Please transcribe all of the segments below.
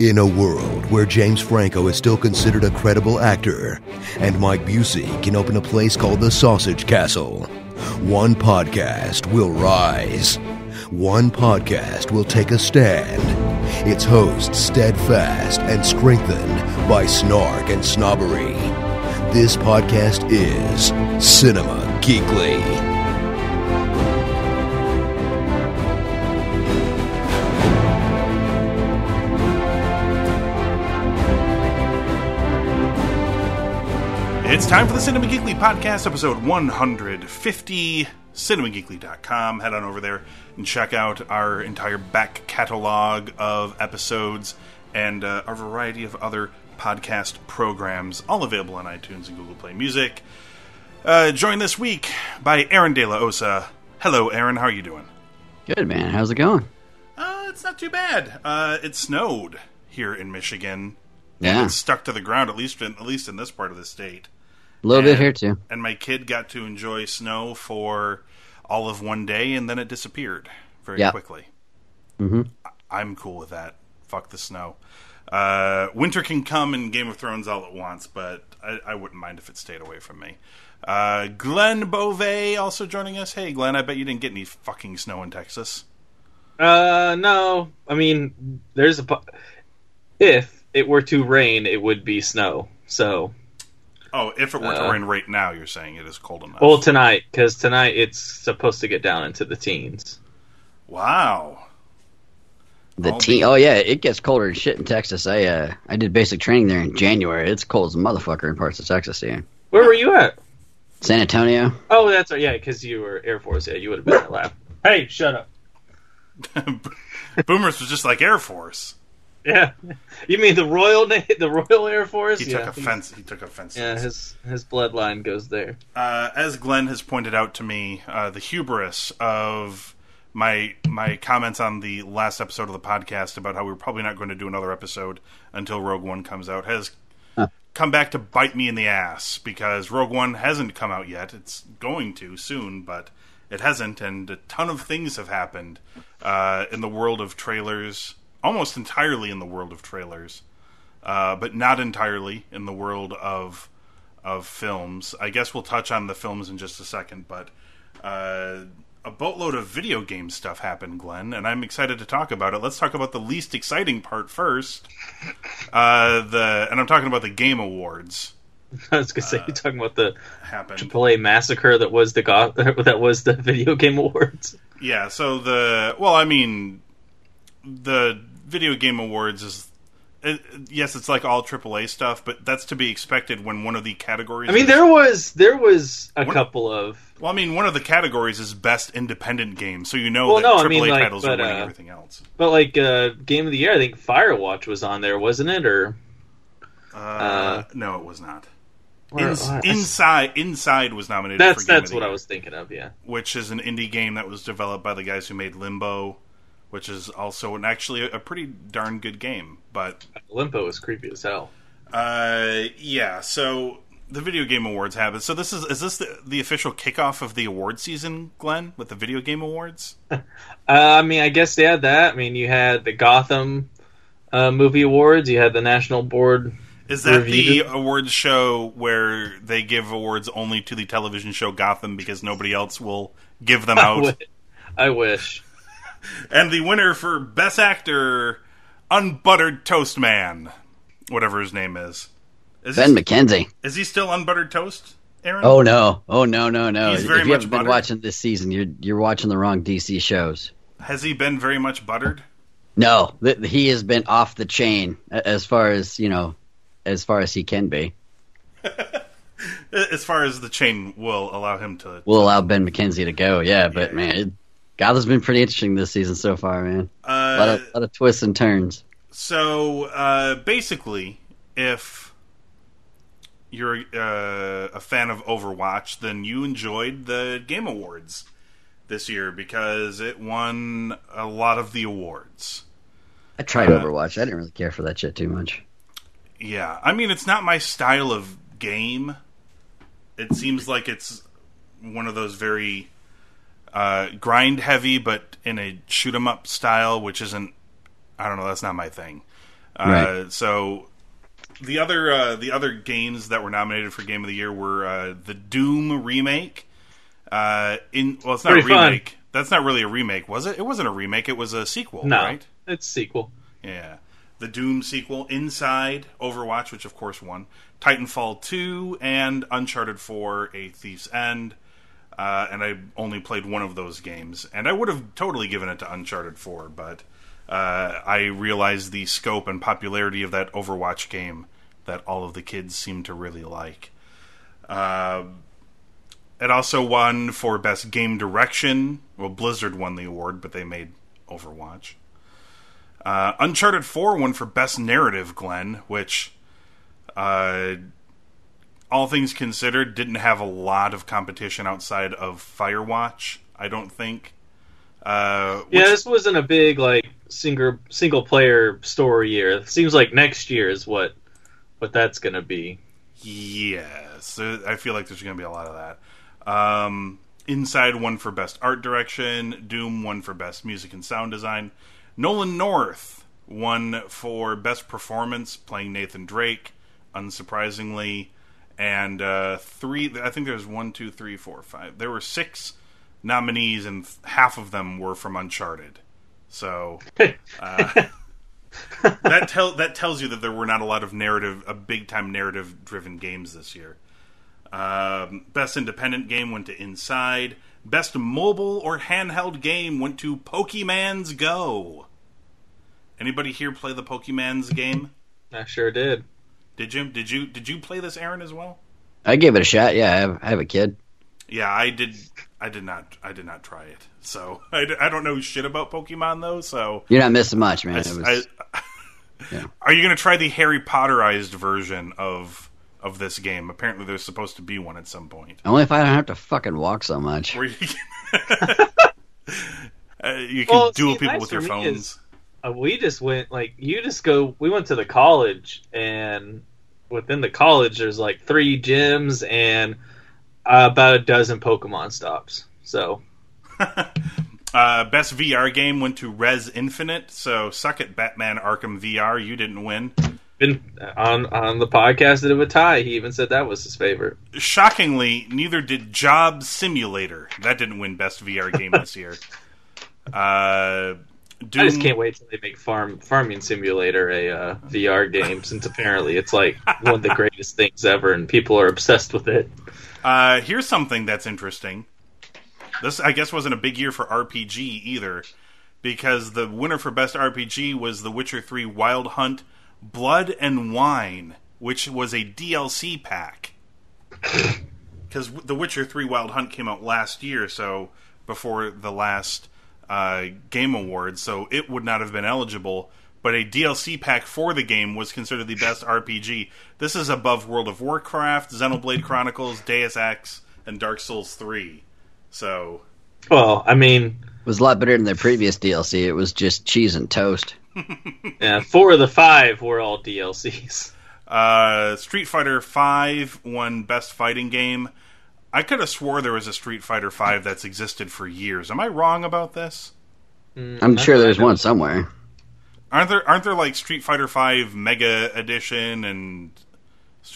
In a world where James Franco is still considered a credible actor and Mike Busey can open a place called the Sausage Castle, one podcast will rise. One podcast will take a stand. Its hosts steadfast and strengthened by snark and snobbery. This podcast is Cinema Geekly. It's time for the Cinema Geekly podcast, episode 150. CinemaGeekly.com. Head on over there and check out our entire back catalog of episodes and uh, a variety of other podcast programs, all available on iTunes and Google Play Music. Uh, joined this week by Aaron De La Osa. Hello, Aaron. How are you doing? Good man. How's it going? Uh, it's not too bad. Uh, it snowed here in Michigan. Yeah, It's stuck to the ground at least in, at least in this part of the state. A little bit here too. And my kid got to enjoy snow for all of one day, and then it disappeared very Yeah. quickly. hmm I'm cool with that. Fuck the snow. Uh, winter can come in Game of Thrones all at once, but I, I wouldn't mind if it stayed away from me. Uh, Glenn Bove also joining us. Hey, Glenn, I bet you didn't get any fucking snow in Texas. Uh, no. I mean, there's a. po- If it were to rain, it would be snow. So, Oh, if it were to Uh, rain right now, you're saying it is cold enough. well, tonight because tonight it's supposed to get down into the teens. wow. The I'll tea. be- Oh yeah, it gets colder and shit in Texas. I uh, I did basic training there in January. It's cold as a motherfucker in parts of Texas here. Where were you at? San Antonio. Oh, that's right. Yeah, because you were Air Force. Yeah, you would have been at lab. Hey, shut up. Boomers was just like Air Force. Yeah, you mean the Royal Na- the Royal Air Force? He yeah, took offense. He took offense. Yeah, his his bloodline goes there. uh, as Glenn has pointed out to me, uh, the hubris of my my comments on the last episode of the podcast about how we were probably not going to do another episode until Rogue One comes out has Huh. come back to bite me in the ass because Rogue One hasn't come out yet. It's going to soon, but it hasn't, and a ton of things have happened uh, in the world of trailers, almost entirely in the world of trailers, uh, but not entirely in the world of of films. I guess we'll touch on the films in just a second, but uh, a boatload of video game stuff happened, Glenn, and I'm excited to talk about it. Let's talk about the least exciting part first. Uh, the and I'm talking about the Game Awards I was gonna say Uh, you're talking about the happened. AAA massacre that was the go- that was the video game awards. Yeah, so the well, I mean, the Video Game Awards is. It, yes, it's like all AAA stuff, but that's to be expected when one of the categories. I mean, is- there was there was a What- couple of Well, I mean, one of the categories is best independent game, so you know Well, that no, I mean, like, titles are but, winning uh, everything else. But like uh, game of the year, I think Firewatch was on there, wasn't it? Or Uh, no, it was not. or- Ins- or- inside, Inside was nominated. that's for Game of that's the what I Year, was thinking of. Yeah, which is an indie game that was developed by the guys who made Limbo, which is also an actually a, pretty darn good game. But Limbo is creepy as hell. uh, yeah, so the Video Game Awards have it. So this is is this the, the official kickoff of the award season, Glenn, with the Video Game Awards? Uh, I mean, I guess they had that. I mean, you had the Gotham uh, movie awards. You had the National Board. Is that Reviewed the awards show where they give awards only to the television show Gotham because nobody else will give them I out? I wish. And the winner for Best Actor, Unbuttered Toast Man, whatever his name is. Is, Ben he, McKenzie. is he still Unbuttered Toast, Aaron? Oh no. Oh no no no. He's if you much haven't been watching this season, you're you're watching the wrong DC shows. Has he been very much buttered? No, th- he has been off the chain as far as you know, as far as he can be. As far as the chain will allow him to. We'll allow Ben McKenzie to go. Yeah, but Yeah. man, it, Gotham's been pretty interesting this season so far, man. A lot Uh, of, lot of twists and turns. So uh, basically, if you're uh, a fan of Overwatch, then you enjoyed the Game Awards this year because it won a lot of the awards. I tried uh, Overwatch. I didn't really care for that shit too much. Yeah, I mean it's not my style of game. It seems like it's one of those very uh, grind heavy, but in a shoot 'em up style, which isn't. I don't know. That's not my thing. Uh, Right. So the other uh, the other games that were nominated for Game of the Year were uh, the Doom remake. Uh, in well, it's not Pretty a fun. remake. That's not really a remake, was it? It wasn't a remake. It was a sequel, No, right? it's sequel. Yeah. The Doom sequel, Inside, Overwatch, which of course won, Titanfall 2, and Uncharted 4, A Thief's End. Uh, and I only played one of those games. And I would have totally given it to Uncharted 4, but uh, I realized the scope and popularity of that Overwatch game that all of the kids seem to really like. Uh, it also won for Best Game Direction. Well, Blizzard won the award, but they made Overwatch. Uh, Uncharted 4 won for Best Narrative, Glenn, which, uh, all things considered, didn't have a lot of competition outside of Firewatch, I don't think. Uh, Yeah, which- this wasn't a big like single single player story year. It seems like next year is what what that's gonna be. Yes, I feel like there's going to be a lot of that. Um, Inside won for best art direction. Doom won for best music and sound design. Nolan North won for best performance playing Nathan Drake, unsurprisingly. And uh, three, I think there was one, two, three, four, five. There were six nominees, and half of them were from Uncharted. So uh, that tell that tells you that there were not a lot of narrative, a big time narrative driven games this year. Um, best independent game went to Inside. Best mobile or handheld game went to Pokemon's Go. Anybody here play the Pokemon's game? I sure did. Did you? Did you? Did you play this, Aaron, as well? I gave it a shot. Yeah, I have, I have a kid. Yeah, I did. I did not. I did not try it. So I don't know shit about Pokemon though. So You're not missing much, man. I, It was, I- Yeah. are you going to try the Harry Potterized version of of this game? Apparently, there's supposed to be one at some point. only if I don't have to fucking walk so much. you can, uh, you can Well, duel see, people nice with your phones. is- we just went like you just go. We went to the college, and within the college, there's like three gyms and uh, about a dozen Pokemon stops. So Uh, best VR game went to Rez Infinite. So suck it, Batman Arkham VR. You didn't win. been on on the podcast that of a tie. He even said that was his favorite. Shockingly, neither did Job Simulator. That didn't win best VR game this year. Uh, Doom, I just can't wait till they make farm farming simulator a uh, VR game, since apparently it's like one of the greatest things ever, and people are obsessed with it. Uh, here's something that's interesting. This, I guess, wasn't a big year for RPG either, because the winner for best RPG was The Witcher 3 Wild Hunt Blood and Wine, which was a DLC pack. Because The Witcher 3 Wild Hunt came out last year, so before the last uh, Game Awards, so it would not have been eligible. But a DLC pack for the game was considered the best RPG. This is above World of Warcraft, Xenoblade Chronicles, Deus Ex, and Dark Souls 3. So, Well, I mean, It was a lot better than their previous DLC. It was just cheese and toast. yeah, four of the five were all DLCs. uh, Street Fighter V won Best Fighting Game. I could have swore there was a Street Fighter V that's existed for years. Am I wrong about this? I'm sure there's one somewhere. Aren't there aren't there like Street Fighter V Mega Edition and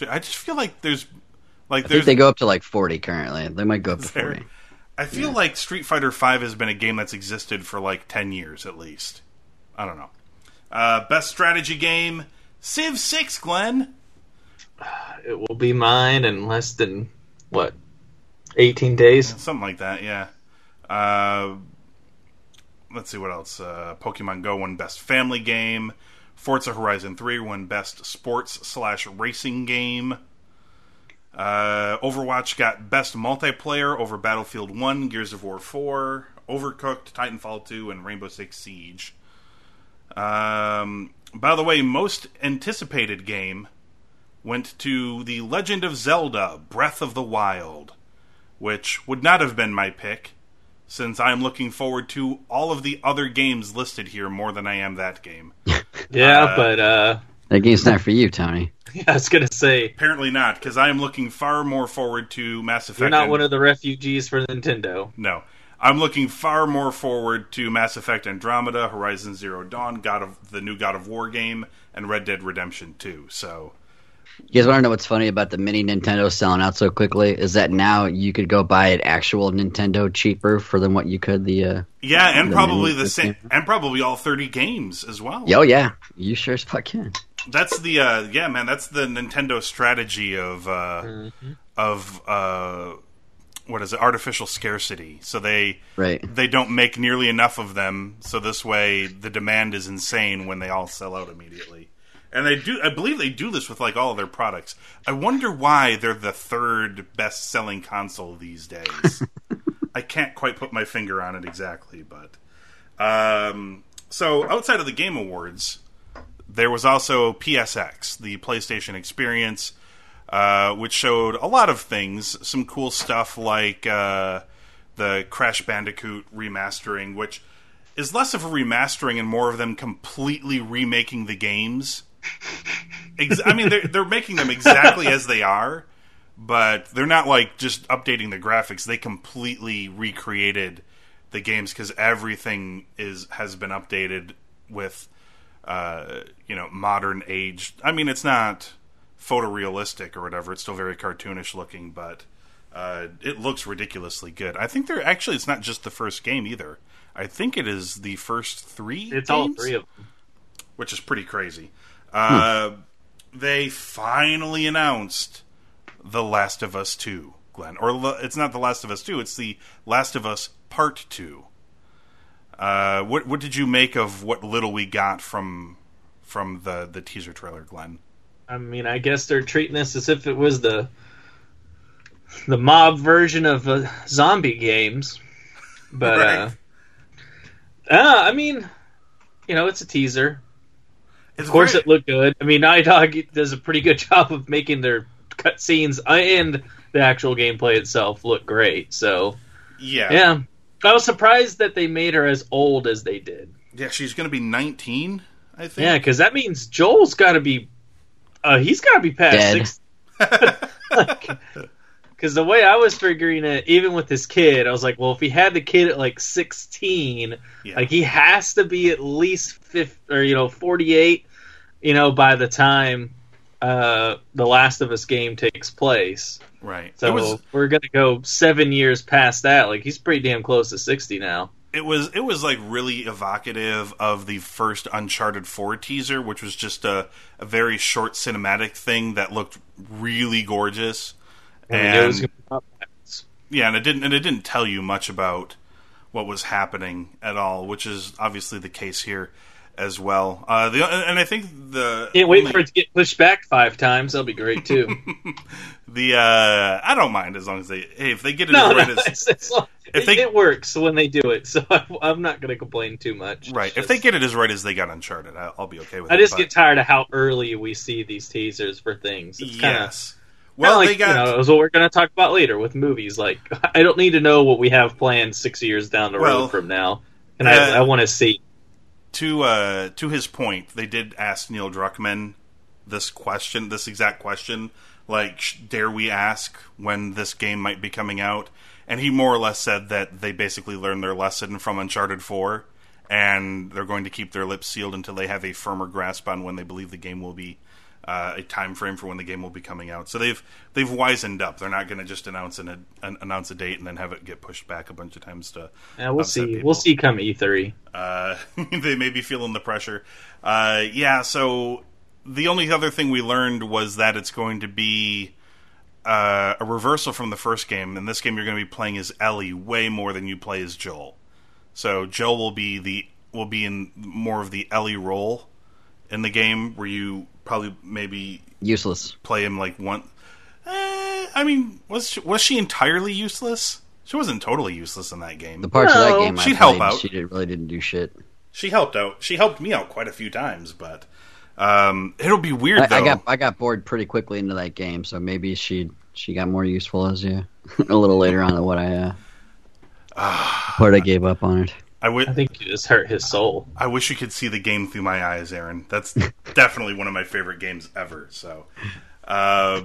I just feel like there's like I think there's they go up to like 40 currently. They might go up to there- 40. I feel like Street Fighter V has been a game that's existed for like ten years at least. I don't know. Uh, best strategy game, Civ Six, Glenn. It will be mine in less than what, eighteen days. something like that. Yeah. Uh, let's see what else. Uh, Pokemon Go won best family game. Forza Horizon Three won best sports slash racing game. Uh, Overwatch got best multiplayer over Battlefield One, Gears of War Four, Overcooked, Titanfall Two, and Rainbow Six Siege. Um, by the way, most anticipated game went to The Legend of Zelda: Breath of the Wild which would not have been my pick, since I am looking forward to all of the other games listed here more than I am that game. Yeah, Uh, but uh, That game's not for you, Tony. yeah, I was gonna say Apparently not, because I am looking far more forward to Mass Effect. you're not and- one of the refugees for Nintendo. No, I'm looking far more forward to Mass Effect Andromeda, Horizon Zero Dawn, God of the new God of War game, and Red Dead Redemption 2. So You guys want to know what's funny about the mini Nintendo selling out so quickly? Is that now you could go buy an actual Nintendo cheaper for than what you could the. Uh... yeah, and The probably mini the same, system. and probably all 30 games as well. Oh yeah, you sure as fuck can. That's the uh, yeah, man. That's the Nintendo strategy of uh, of uh, what is it? Artificial scarcity. So they Right. they don't make nearly enough of them. So this way, the demand is insane when they all sell out immediately. And I do. I believe they do this with like all of their products. I wonder why they're the third best selling console these days. I can't quite put my finger on it exactly, but um, so outside of the Game Awards, there was also PSX, the PlayStation Experience, uh, which showed a lot of things. Some cool stuff like uh, the Crash Bandicoot remastering, which is less of a remastering and more of them completely remaking the games. Ex- I mean, they're, they're making them exactly as they are, but they're not like just updating the graphics. They completely recreated the games because everything is has been updated with uh, you know modern age. I mean, it's not photorealistic or whatever. It's still very cartoonish looking, but uh, it looks ridiculously good. I think they're actually it's not just the first game either. I think it is the first three. It's all three of them. which is pretty crazy. Uh, They finally announced The Last of Us Two, Glenn. Or it's not The Last of Us Two. It's The Last of Us Part Two. Uh, what what did you make of what little we got from from the the teaser trailer, Glenn? I mean, I guess they're treating this as if it was the the mob version of uh, zombie games. But Right. uh, uh, I mean, you know, it's a teaser. It's Of course, very- it looked good. I mean, Naughty Dog does a pretty good job of making their cutscenes and the actual gameplay itself look great. So, yeah, yeah, I was surprised that they made her as old as they did. yeah. She's going to be nineteen, I think. Yeah, because that means Joel's got to be, uh, he's got to be past Dead. six. Because the way I was figuring it, even with this kid, I was like, well, if he had the kid at like sixteen, Yeah. like he has to be at least fifth or you know forty eight, you know, by the time uh, the Last of Us game takes place. right. So was we're gonna go seven years past that. Like he's pretty damn close to sixty now. it was it was like really evocative of the first Uncharted 4 teaser, which was just a, a very short cinematic thing that looked really gorgeous. I mean, it was And yeah, and it didn't and it didn't tell you much about what was happening at all, which is obviously the case here as well. Uh, the and I think the Can't wait only- for it to get pushed back five times. That'll be great too. the uh, I don't mind as long as they hey if they get it no, as no, right as it's, it's, If it, they- it works when they do it, so I, I'm not going to complain too much. right It's if they get it as right as they got Uncharted, I, I'll be okay with I it. just but- get tired of how early we see these teasers for things. It's kind of yes. Well, like, they got you know, it's what we're going to talk about later with movies. Like, I don't need to know what we have planned six years down the Well, road from now, and uh, I, I want to see. to uh, to his point, they did ask Neil Druckmann this question, this exact question, like, dare we ask when this game might be coming out? And he more or less said that they basically learned their lesson from Uncharted Four, and they're going to keep their lips sealed until they have a firmer grasp on when they believe the game will be. Uh, a time frame for when the game will be coming out, so they've they've wizened up. They're not going to just announce an, an announce a date and then have it get pushed back a bunch of times to Yeah, we'll see. people. We'll see come E E3. Uh, they may be feeling the pressure. Uh, yeah, so the only other thing we learned was that it's going to be uh, a reversal from the first game. In this game, you're going to be playing as Ellie way more than you play as Joel. So Joel will be the will be in more of the Ellie role in the game, where you probably maybe Useless. play him like one. Eh, I mean, was she, was she entirely useless? She wasn't totally useless in that game. The parts of that game I she'd played, help out. she did, really didn't do shit. She helped out. She helped me out quite a few times, but um, it'll be weird I, though. I got I got bored pretty quickly into that game, so maybe she she got more useful as you a little later on than what I uh, part I gave up on it. I wi- I think you just hurt his soul. I wish you could see the game through my eyes, Aaron. That's definitely one of my favorite games ever. So, uh,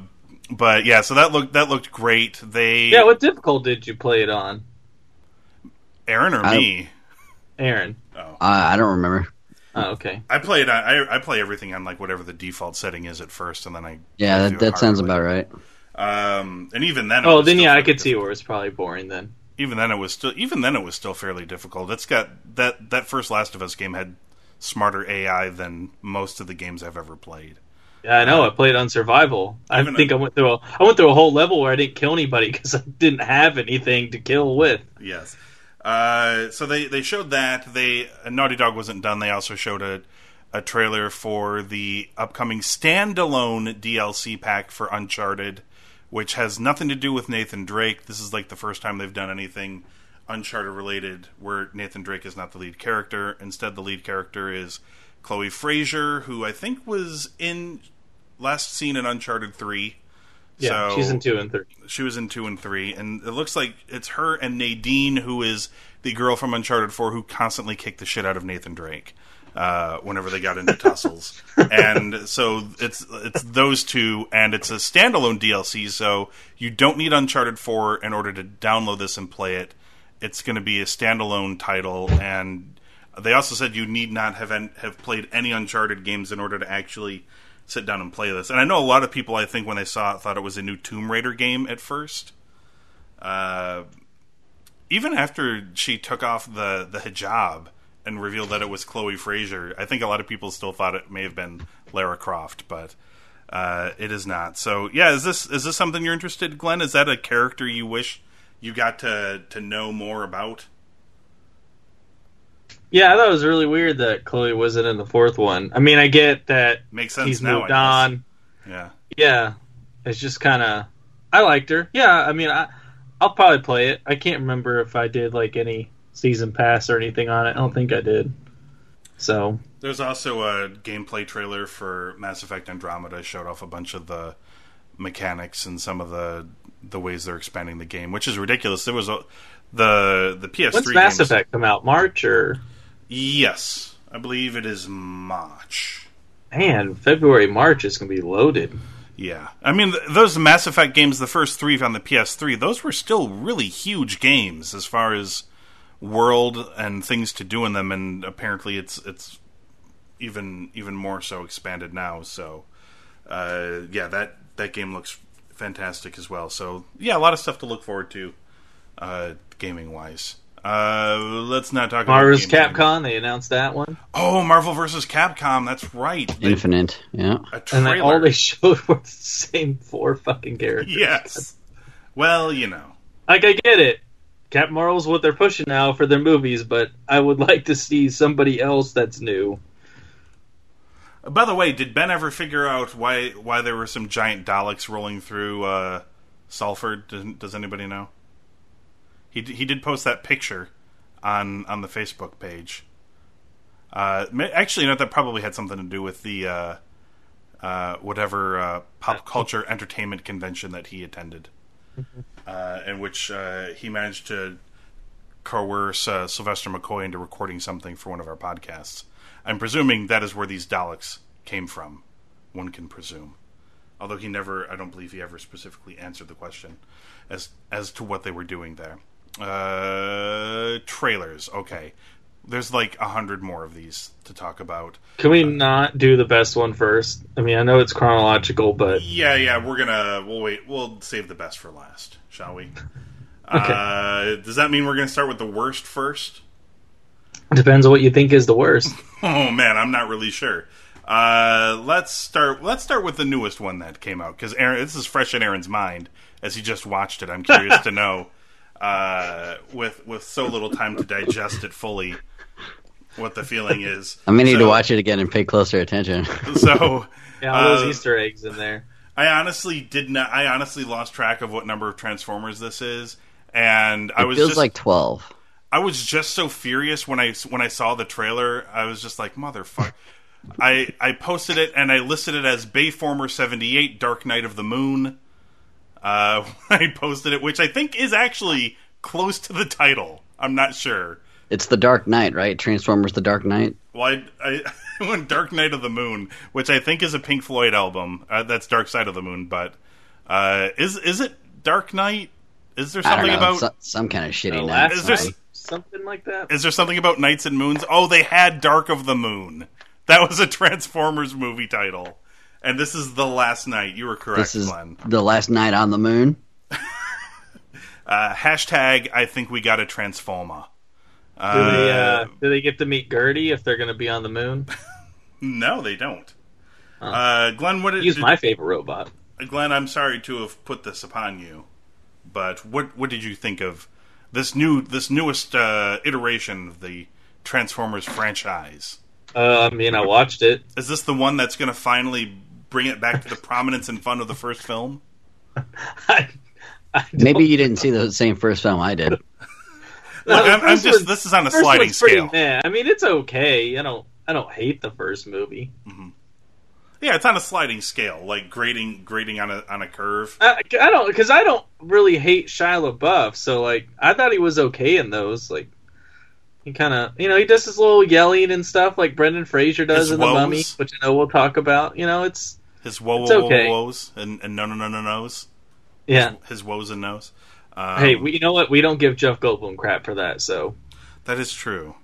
but yeah, so that looked that looked great. They Yeah, what difficult did you play it on? Aaron or I- me? Aaron. Uh, I don't remember. Oh, okay. I play it. I, I play everything on like whatever the default setting is at first, and then I Yeah, I that, that sounds about right. Um, and even then, it Oh, then yeah, I fairly could see where it's probably boring then. Even then, it was still even then it was still fairly difficult. It's got that that first Last of Us game had smarter AI than most of the games I've ever played. Yeah, I know. I played on survival. I Even think a- I went through a I went through a whole level where I didn't kill anybody because I didn't have anything to kill with. Yes. Uh, so they, they showed that they Naughty Dog wasn't done. They also showed a a trailer for the upcoming standalone DLC pack for Uncharted, which has nothing to do with Nathan Drake. This is like the first time they've done anything Uncharted related where Nathan Drake is not the lead character. Instead, the lead character is Chloe Frazer, who I think was in last seen in Uncharted three. Yeah, So- she's in two and three. she was in two and three, and it looks like it's her and Nadine, who is the girl from Uncharted Four, who constantly kicked the shit out of Nathan Drake uh, whenever they got into tussles. and so it's it's those two, and it's a standalone DLC, so you don't need Uncharted Four in order to download this and play it. It's going to be a standalone title, and they also said you need not have en- have played any Uncharted games in order to actually sit down and play this. And I know a lot of people, I think, when they saw it, thought it was a new Tomb Raider game at first. Uh, even after she took off the the hijab and revealed that it was Chloe Frazer, I think a lot of people still thought it may have been Lara Croft, but uh, it is not. So, yeah, is this is this something you're interested, Glenn? Is that a character you wish you got to to know more about? Yeah, I thought it was really weird that Chloe wasn't in the fourth one. I mean, I get that Makes sense he's now. moved on. Yeah. Yeah, it's just kind of. I liked her. Yeah, I mean, I, I'll probably play it. I can't remember if I did like any season pass or anything on it. I don't think I did. So There's also a gameplay trailer for Mass Effect Andromeda. Showed off a bunch of the mechanics and some of the the ways they're expanding the game, which is ridiculous. There was a the the PS3 when's Mass games- Effect come out? March or Yes, I believe it is March. man? February, March is gonna be loaded. Yeah, I mean th- those Mass Effect games, the first three on the PS3, those were still really huge games as far as world and things to do in them, and apparently it's it's even even more so expanded now. So uh, yeah, that that game looks fantastic as well. So yeah, a lot of stuff to look forward to, uh, gaming wise. Uh, let's not talk Marvel's about games. Capcom. They announced that one, Oh, Marvel versus Capcom. That's right. Infinite. Yeah. and trailer. then all they showed were the same four fucking characters. yes. Well, you know. Like I get it. Cap Marvel's what they're pushing now for their movies, but I would like to see somebody else that's new. By the way, did Ben ever figure out why why there were some giant Daleks rolling through uh, Salford? Does, does anybody know? He he did post that picture on on the Facebook page. Uh, actually, you know that probably had something to do with the uh, uh, whatever uh, pop culture entertainment convention that he attended, uh, in which uh, he managed to coerce uh, Sylvester McCoy into recording something for one of our podcasts. I'm presuming that is where these Daleks came from. One can presume, although he never, I don't believe he ever specifically answered the question as as to what they were doing there. Uh, trailers, okay. There's like a hundred more of these to talk about. Can we not do the best one first? I mean, I know it's chronological, but Yeah, yeah, we're gonna we'll wait. We'll save the best for last, shall we? Uh, does that mean we're gonna start with the worst first? depends on what you think is the worst. Oh man, I'm not really sure. Uh, let's start. Let's start with the newest one that came out because Aaron, this is fresh in Aaron's mind as he just watched it. I'm curious to know, uh, with with so little time to digest it fully, what the feeling is. I'm gonna need to watch it again and pay closer attention. So, Yeah, all those Uh, Easter eggs in there. I honestly did not. I honestly lost track of what number of Transformers this is, and I it was feels just like 12. I was just so furious when I when I saw the trailer. I was just like, motherfucker. I I posted it and I listed it as Bayformer seventy eight Dark Knight of the Moon. Uh, I posted it, which I think is actually close to the title. I'm not sure. It's the Dark Knight, right? Transformers: The Dark Knight. Well, I, I went Dark Knight of the Moon, which I think is a Pink Floyd album. Uh, that's Dark Side of the Moon, but uh, is is it Dark Knight? Is there I don't something know. about so- some kind of shitty The name. last Is there night. something like that. Is there something about nights and moons? Oh, they had Dark of the Moon. That was a Transformers movie title. And this is the last night. You were correct, This is Glenn. the last night on the moon. Uh, hashtag I think we got a Transformer. Do they, Uh, uh, do they get to meet Gertie if they're going to be on the moon? no, they don't. Uh, Glenn, what did, He's my favorite robot. Glenn? I'm sorry to have put this upon you, but what what did you think of this new this newest uh, iteration of the Transformers franchise? Uh, I mean, I watched it. Is this the one that's going to finally bring it back to the prominence and fun of the first film? I, I Maybe you didn't see the same first film I did. Look, the I'm, I'm just one- this is on a sliding scale. meh. I mean, it's okay. I don't. I don't hate the first movie. Yeah, it's on a sliding scale, like grading grading on a on a curve. I, I don't because I don't really hate Shia LaBeouf. So like, I thought he was okay in those. Like, he kind of, you know, he does his little yelling and stuff like Brendan Fraser does His in the. Mummy, which I know we'll talk about. You know, it's His whoa It's whoa whoa woes and, and no no no no no's. yeah. His woes and no's. Um, hey, we, you know what? We don't give Jeff Goldblum crap for that. So that is true.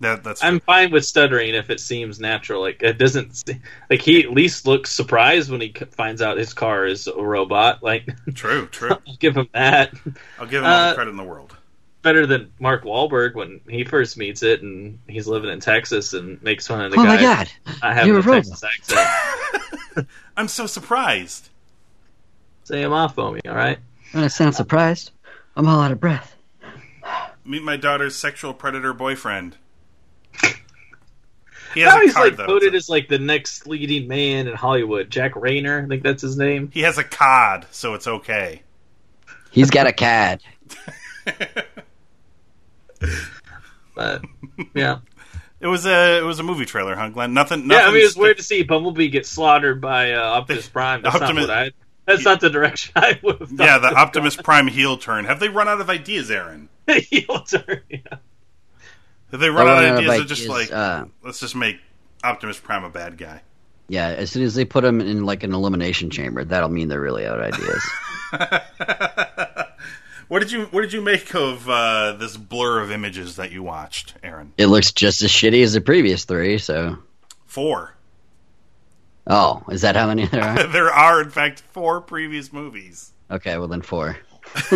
That that's I'm fine with stuttering if it seems natural. Like it doesn't. Like he at least looks surprised when he finds out his car is a robot. Like true. True. I'll give him that. I'll give him all the Uh, credit in the world. Better than Mark Wahlberg when he first meets it and he's living in Texas and makes fun of the oh guy. my god! I have you're a a robot. Texas accent. I'm so surprised. Say him off on me, all right? When I sound surprised, I'm all out of breath. Meet my daughter's sexual predator boyfriend. He has Now a he's card like though. quoted It's as like the next leading man in Hollywood. Jack Reynor, I think that's his name. he has a cod, so it's okay. He's got a cad. But yeah, It was a it was a movie trailer, huh, Glenn? Nothing. yeah. I mean, it's sti- weird to see Bumblebee get slaughtered by uh, Optimus Prime. That's Optimus- not what I. That's not the direction I would have. Yeah, the Optimus Prime heel turn. Have they run out of ideas, Aaron? heel turn. Yeah. Have they run out of ideas? Of just ideas, like uh, let's just make Optimus Prime a bad guy. Yeah, as soon as they put him in like an elimination chamber, that'll mean they're really out of ideas. What did you What did you make of uh, this blur of images that you watched, Aaron? it looks just as shitty as the previous three. So, Four. oh, is that how many there are? there are, in fact, four previous movies. Okay, well then four.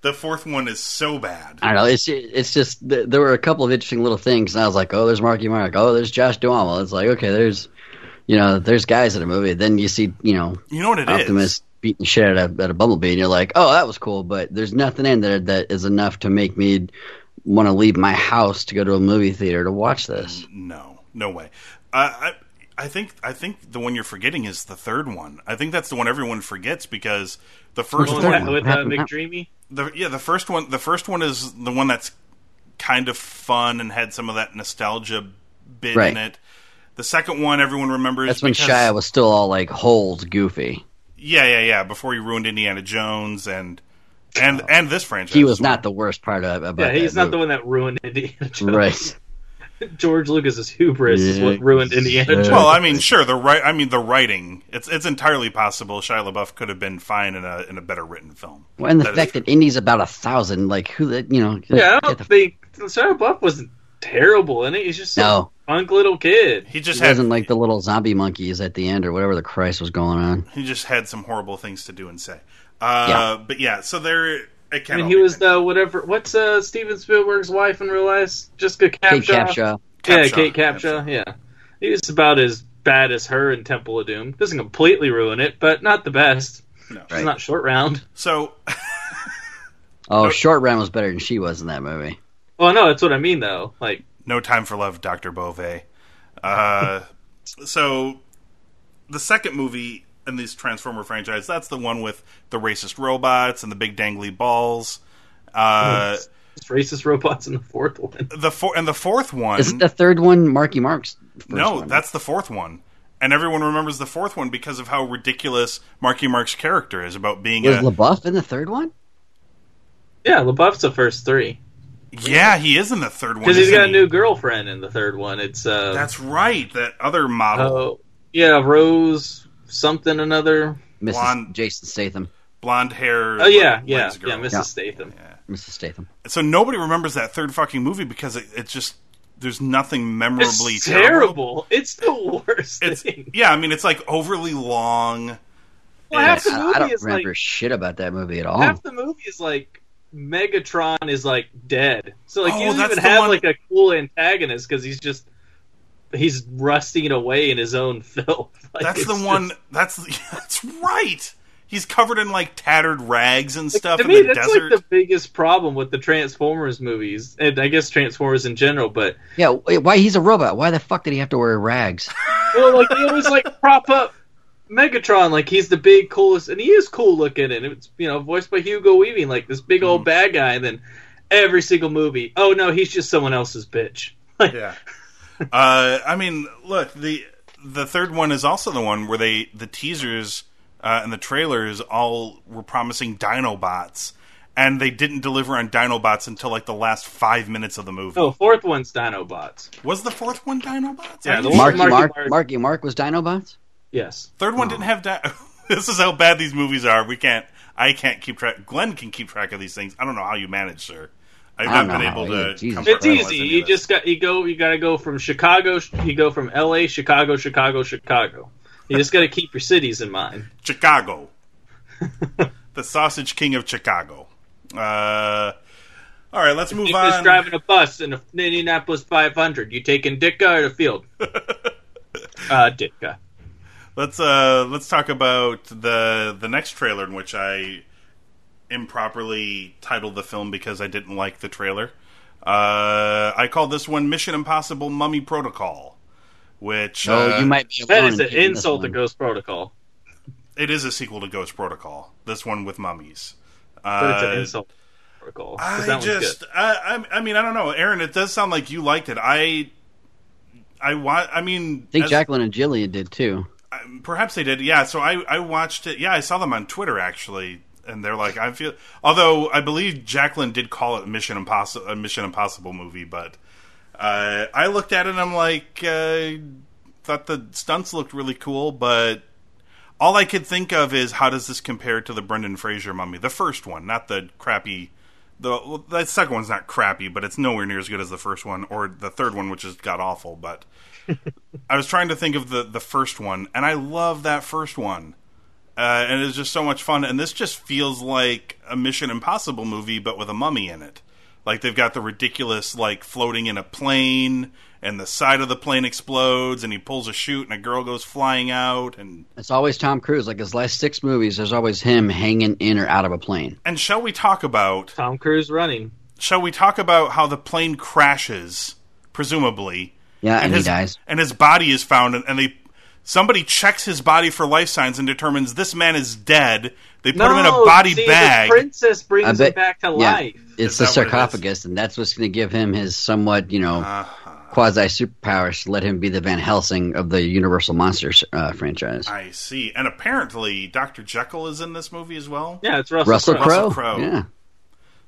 The fourth one is so bad. I don't know. It's it's just there were a couple of interesting little things, and I was like, oh, there's Marky Mark. Oh, there's Josh Duhamel. It's like, okay, there's you know, there's guys in a movie. Then you see, you know, You know what it is? Optimus beating shit out of, out of Bumblebee, and you're like, oh, that was cool. But there's nothing in there that is enough to make me want to leave my house to go to a movie theater to watch this. No, no way. Uh, I I think I think the one you're forgetting is the third one. I think that's the one everyone forgets because the first What's With, the one, third with What uh, happened? McDreamy. The, yeah, the first one, the first one is the one that's kind of fun and had some of that nostalgia bit Right. in it. The second one, everyone remembers. That's when because- Shia was still all like hold goofy. Yeah, yeah, yeah. Before he ruined Indiana Jones and and and this franchise. He was not the worst part of about Yeah, he's that not the one that ruined Indiana Jones. right. George Lucas's hubris is what ruined Indiana. Jones. Well, I mean, sure. The right. I mean, the writing. It's it's entirely possible Shia LaBeouf could have been fine in a in a better written film. Well, and the That is fact that Indy's about a thousand, like who that you know? yeah, I don't the- think Shia LaBeouf wasn't terrible in it. He's just some No. punk little kid. he just He had wasn't like the little zombie monkeys at the end or whatever the Christ was going on. he just had some horrible things to do and say. Uh, Yeah. But yeah, so there. It I mean, he was the whatever. What's uh, Steven Spielberg's wife in real life? Jessica Capshaw. Kate Capshaw. Capshaw. Yeah, Kate Capshaw. Yeah, he was about as bad as her in Temple of Doom. Doesn't completely ruin it, but not the best. No. It's Right. not short round. So Oh, Short Round was better than she was in that movie. Well, no, that's what I mean though. Like, No Time for Love, Doctor Bove. Uh, so the second movie in this Transformer franchise, that's the one with the racist robots and the big dangly balls. Uh, it's racist robots in the fourth one. the four and the fourth one. Isn't the third one Marky Mark's? First no, one? that's the fourth one. And everyone remembers the fourth one because of how ridiculous Marky Mark's character is about being was a. LaBeouf in the third one. Yeah, LaBeouf's the first three yeah, he is in the third one. because he's isn't got a new girlfriend in the third one. It's uh, That's right. That other model. oh yeah, Rose something another. Mrs. Blonde- Jason Statham. blonde hair. Oh yeah, yeah, girl. yeah, Mrs. Yeah. Statham. Mrs. Statham. So nobody remembers that third fucking movie because it, it just there's nothing memorably It's terrible. terrible. It's the worst It's thing. yeah, I mean it's like overly long. Well, half the I, movie I don't is remember like shit about that movie at all. half the movie is like Megatron is like dead. So like Oh, you don't even have one- like a cool antagonist because he's just he's rusting away in his own filth. Like, That's it's the just- one. That's that's right. He's covered in like tattered rags and stuff to in me, the that's desert. like the biggest problem with the Transformers movies, and I guess Transformers in general. But yeah, why he's a robot? Why the fuck did he have to wear rags? well, like they always like prop up Megatron like he's the big coolest, and he is cool looking, and it's you know voiced by Hugo Weaving, like this big old mm-hmm. bad guy, and then every single movie, oh no, he's just someone else's bitch. Like, yeah. Uh, I mean, look the the third one is also the one where they the teasers uh, and the trailers all were promising Dinobots, and they didn't deliver on Dinobots until like the last five minutes of the movie. Oh, fourth one's Dinobots. Was the fourth one Dinobots? Yeah, the you one- Marky? Marky Mark, Mark. Marky Mark was Dinobots. Yes. Third one didn't have. Di- this is how bad these movies are. We can't. I can't keep track. Glenn can keep track of these things. I don't know how you manage, sir. I've not been able to. Jesus. It's easy. You just got you go. You got to go from Chicago. You go from L.A., Chicago, Chicago, Chicago. You just got to keep your cities in mind. Chicago, the sausage king of Chicago. Uh, all right, let's move If on. just driving a bus in a Indianapolis 500, you taking Ditka or the field? uh, Ditka. Let's uh let's talk about the the next trailer in which I improperly titled the film because I didn't like the trailer. Uh, I called this one Mission Impossible Mummy Protocol, which Oh, uh, you might be That alone is in an insult to. Ghost Protocol. it is a sequel to Ghost Protocol. This one with mummies. But it's Uh, an insult to Ghost Protocol. 'cause that I just. I, I, I mean, I don't know, Aaron. It does sound like you liked it. I, I wa- I mean, I think as- Jacqueline and Jillian did too. Perhaps they did. Yeah. So I, I watched it. Yeah, I saw them on Twitter actually, and they're like, I feel. Although I believe Jacqueline did call it Mission Impossible, a Mission Impossible movie, but uh, I looked at it and I'm like, uh, thought the stunts looked really cool, but all I could think of is how does this compare to the Brendan Fraser Mummy, the first one, not the crappy. The well, the second one's not crappy, but it's nowhere near as good as the first one, or the third one, which is got awful. But I was trying to think of the the first one, and I love that first one, uh, and it's just so much fun. And this just feels like a Mission Impossible movie, but with a mummy in it. Like they've got the ridiculous like floating in a plane, and the side of the plane explodes, and he pulls a chute, and a girl goes flying out, and It's always Tom Cruise. Like his last six movies, there's always him hanging in or out of a plane. and shall we talk about Tom Cruise running. shall we talk about how the plane crashes, presumably, Yeah, and, his, he dies. and his body is found, and, and they somebody checks his body for life signs and determines this man is dead. They put him in a body see, bag. The princess I brings him back to yeah, life. It's Is the that what it is? sarcophagus, and that's what's going to give him his somewhat, you know, Uh-huh. quasi superpowers to let him be the Van Helsing of the Universal Monsters uh, franchise. I see, and apparently Doctor Jekyll is in this movie as well. Yeah, it's Russell, Russell Crowe. Crowe. Russell Crowe. Yeah.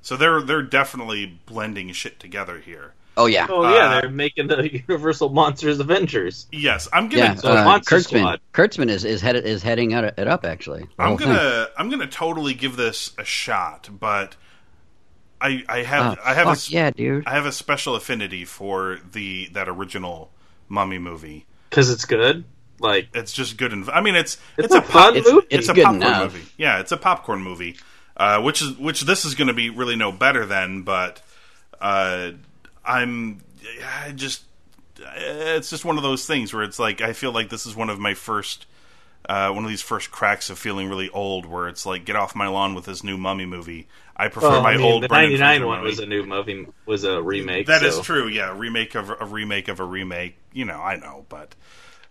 So they're they're definitely blending shit together here. Oh yeah. Oh yeah, Uh, they're making the Universal Monsters Avengers. Yes, I'm yeah. gonna So uh, Monster Kurtzman. Squad. Kurtzman is is headed is heading out it up actually. I'm gonna I'm gonna totally give this a shot, but I I have Oh, I have a yeah, dude. I have a special affinity for the that original Mummy movie. because it's good. Like It's just good. And, I mean, it's It's it's, a a pop, fun it's, movie. it's a Good popcorn enough. movie. Yeah, it's a popcorn movie. Uh, which is which this is going to be really no better than, but uh, I'm I just it's just one of those things where it's like I feel like this is one of my first uh, one of these first cracks of feeling really old, where it's like get off my lawn with this new Mummy movie. I prefer well, my I mean, old the '99 Fraser one movie. was a new movie, was a remake. That is so- true. Yeah, remake of a remake of a remake. You know, I know, but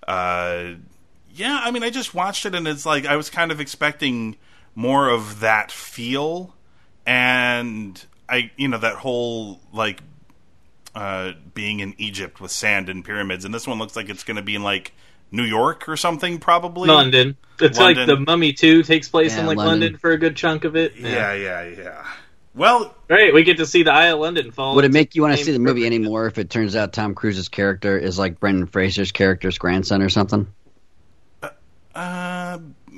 uh, yeah, I mean, I just watched it and it's like I was kind of expecting more of that feel, and I, you know, that whole like uh, being in Egypt with sand and pyramids, and this one looks like it's going to be in like New York or something, probably London. It's London. like the Mummy Two takes place Yeah, in like London. London. for a good chunk of it. Yeah, yeah, yeah. Well, Great, we get to see the Eye of London fall. Would it make you want to see the movie anymore if it turns out Tom Cruise's character is like Brendan Fraser's character's grandson or something? uh,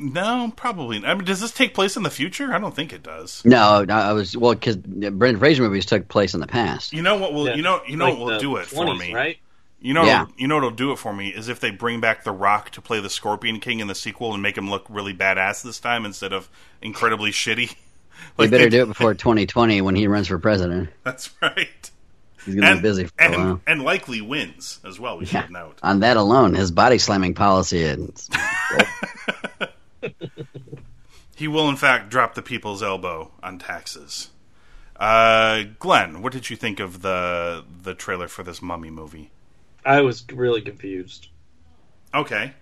No, probably. I mean, does this take place in the future? I don't think it does. No, no, I was well because Brendan Fraser movies took place in the past. You know what will Yeah, you know you know like what will do it for me? right? You know Yeah. you know what'll do it for me is if they bring back The Rock to play the Scorpion King in the sequel and make him look really badass this time instead of incredibly shitty. They better do it before 2020 when he runs for president. That's right. He's gonna be busy for and, a while. and likely wins as well. We Yeah. should note. On that alone, his body slamming policy is He will, in fact, drop the people's elbow on taxes. Uh, Glenn, what did you think of the the trailer for this Mummy movie? I was really confused. Okay,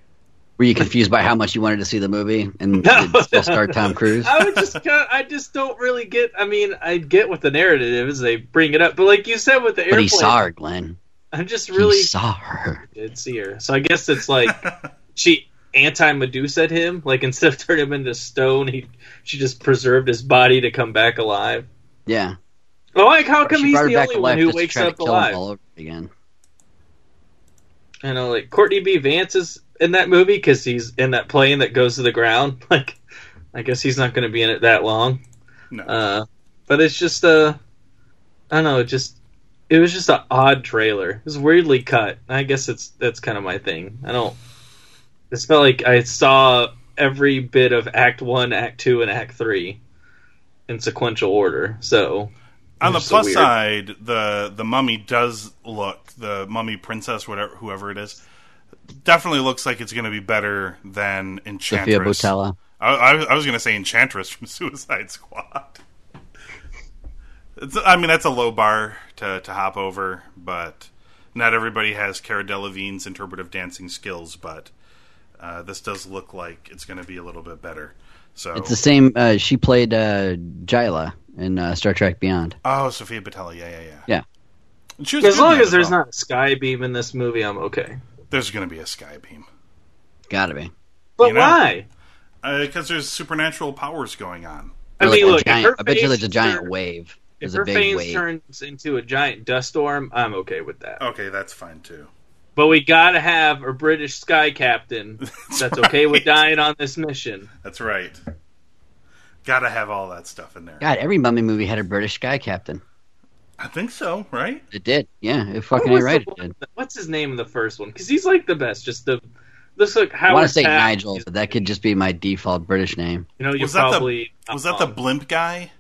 Were you confused by how much you wanted to see the movie and No. still star Tom Cruise? I would just, kinda, I just don't really get. I mean, I get what the narrative is; they bring it up, but like you said with the But he saw her, Glenn. I'm just really He saw her. did see her. So I guess it's like she anti Medusa at him. Like instead of turning him into stone, he she just preserved his body to come back alive. Yeah. Well, like how come she he's the back only one who wakes up alive? all over again. You know, like Courtney B. Vance is in that movie because he's in that plane that goes to the ground. Like, I guess he's not going to be in it that long. no, Uh, but it's just uh, I don't know. It just it was just an odd trailer. It was weirdly cut. I guess it's that's kind of my thing. I don't. It felt like I saw every bit of Act One, Act Two, and Act Three in sequential order. So on the it's so plus weird. side, the the mummy does look the mummy princess, whatever whoever it is, definitely looks like it's going to be better than Enchantress. Sofia Boutella. I, I, I was going to say Enchantress from Suicide Squad. It's, I mean, that's a low bar to, to hop over, but not everybody has Cara Delevingne's interpretive dancing skills. But uh, this does look like it's going to be a little bit better. So, It's the same. Uh, she played uh, Jaylah in uh, Star Trek Beyond. oh, Sofia Boutella, yeah, yeah, yeah. Yeah. And She was as long that as there's well. not a sky beam in this movie, I'm okay. there's going to be a sky beam Gotta be. But You know? why? because there's supernatural powers going on. I mean, like a look, if giant, her I bet you there's a giant turn- wave. If her face wave. turns into a giant dust storm, I'm okay with that. Okay, that's fine too. But we gotta have a British sky captain that's okay with right. dying on this mission. That's right. Got to have all that stuff in there. God, every mummy movie had a British sky captain. I think so, right? It did. Yeah, it fucking was ain't right. It one- did. What's his name in the first one? Because he's like the best. Just the looks like I want to say Taft. Nigel, but that could just be my default British name. You know, you're Was that the- probably not Was that the blimp guy?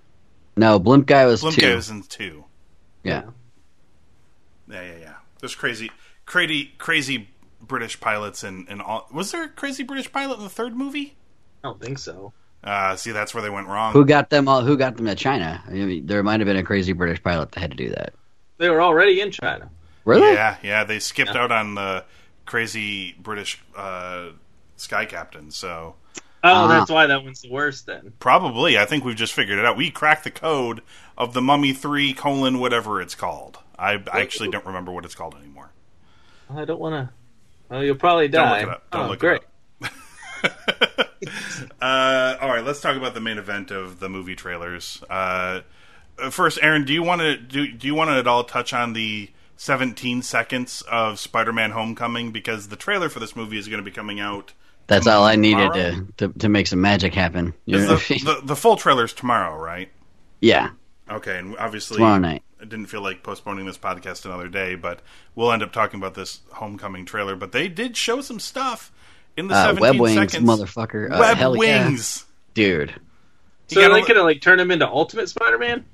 No, Blimp Guy was Blimp two. guy was in two. Yeah. Yeah, yeah, yeah. There's crazy, crazy, crazy British pilots and and all. Was there a crazy British pilot in the third movie? I don't think so. Uh, see, that's where they went wrong. Who got them all? Who got them to China? I mean, there might have been a crazy British pilot that had to do that. They were already in China. Were they? Yeah, yeah. They skipped Yeah. out on the crazy British uh, sky captain. So Oh, Ah. that's why that one's the worst. Then probably, I think we've just figured it out. We cracked the code of the Mummy Three colon whatever it's called. I, I actually don't remember what it's called anymore. I don't want to. Well, you'll probably die. Don't look it up. Don't oh, look great. it up. uh, all right, let's talk about the main event of the movie trailers. Uh, first, Aaron, do you want to do, do you want to at all touch on the 17 seconds of Spider-Man: Homecoming because the trailer for this movie is going to be coming out. That's all I needed to, to to make some magic happen. You Is know? the, the the full trailer's tomorrow, right? yeah, Okay, and obviously tomorrow night. I didn't feel like postponing this podcast another day, but we'll end up talking about this Homecoming trailer. But they did show some stuff in the Uh, 17 web wings, seconds. motherfucker. Uh, Web hell yeah. wings. dude. So You are gotta they look- gonna like turn him into Ultimate Spider-Man?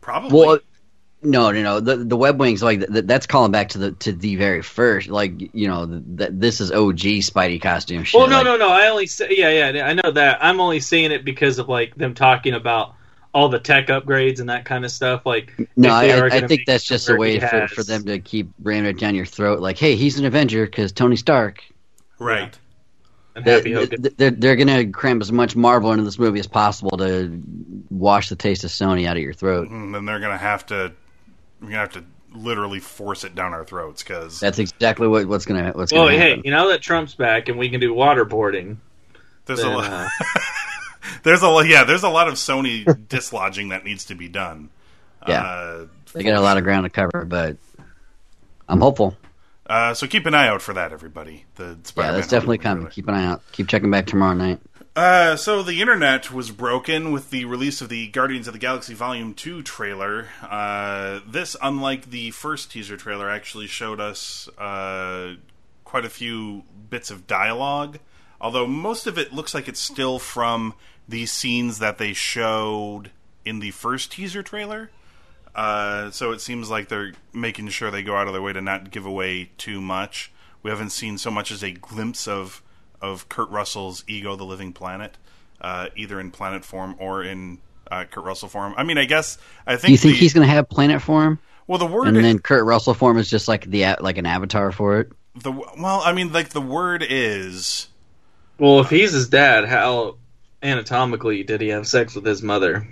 Probably. Well, no, no, no. The the web wings, like th- that's calling back to the to the very first. Like you know, that this is OG Spidey costume shit. Well, no, like, no, no. I only say yeah, yeah. I know that. I'm only saying it because of like them talking about all the tech upgrades and that kind of stuff. Like, No, I, I think that's just a way for, for them to keep ramming it down your throat. Like, hey, he's an Avenger because Tony Stark. right. and They- Happy Hogan. They're, they're going to cram as much Marvel into this movie as possible to wash the taste of Sony out of your throat. And then they're gonna have to. We're gonna have to literally force it down our throats because That's exactly what, what's going to what's Well, going to hey, happen. you know that Trump's back and we can do waterboarding. there's a then, lot. Uh, There's a lot. Yeah, there's a lot of Sony dislodging that needs to be done. Yeah. Uh, They got a lot of ground to cover, but I'm hopeful. uh, so keep an eye out for that, everybody. The Yeah, Spider-Man that's definitely coming. Keep an eye out. Keep checking back tomorrow night. Uh, so the internet was broken with the release of the Guardians of the Galaxy Volume 2 trailer. Uh, this, unlike the first teaser trailer, actually showed us uh, quite a few bits of dialogue. Although most of it looks like it's still from the scenes that they showed in the first teaser trailer. Uh, so it seems like they're making sure they go out of their way to not give away too much. We haven't seen so much as a glimpse of of Kurt Russell's Ego, the Living Planet, uh, either in planet form or in uh, Kurt Russell form. I mean, I guess I think. Do you think the, he's going to have planet form? Well, the word and is, then Kurt Russell form is just like the like an avatar for it. the well, I mean, like the word is. Well, if he's his dad, how anatomically did he have sex with his mother?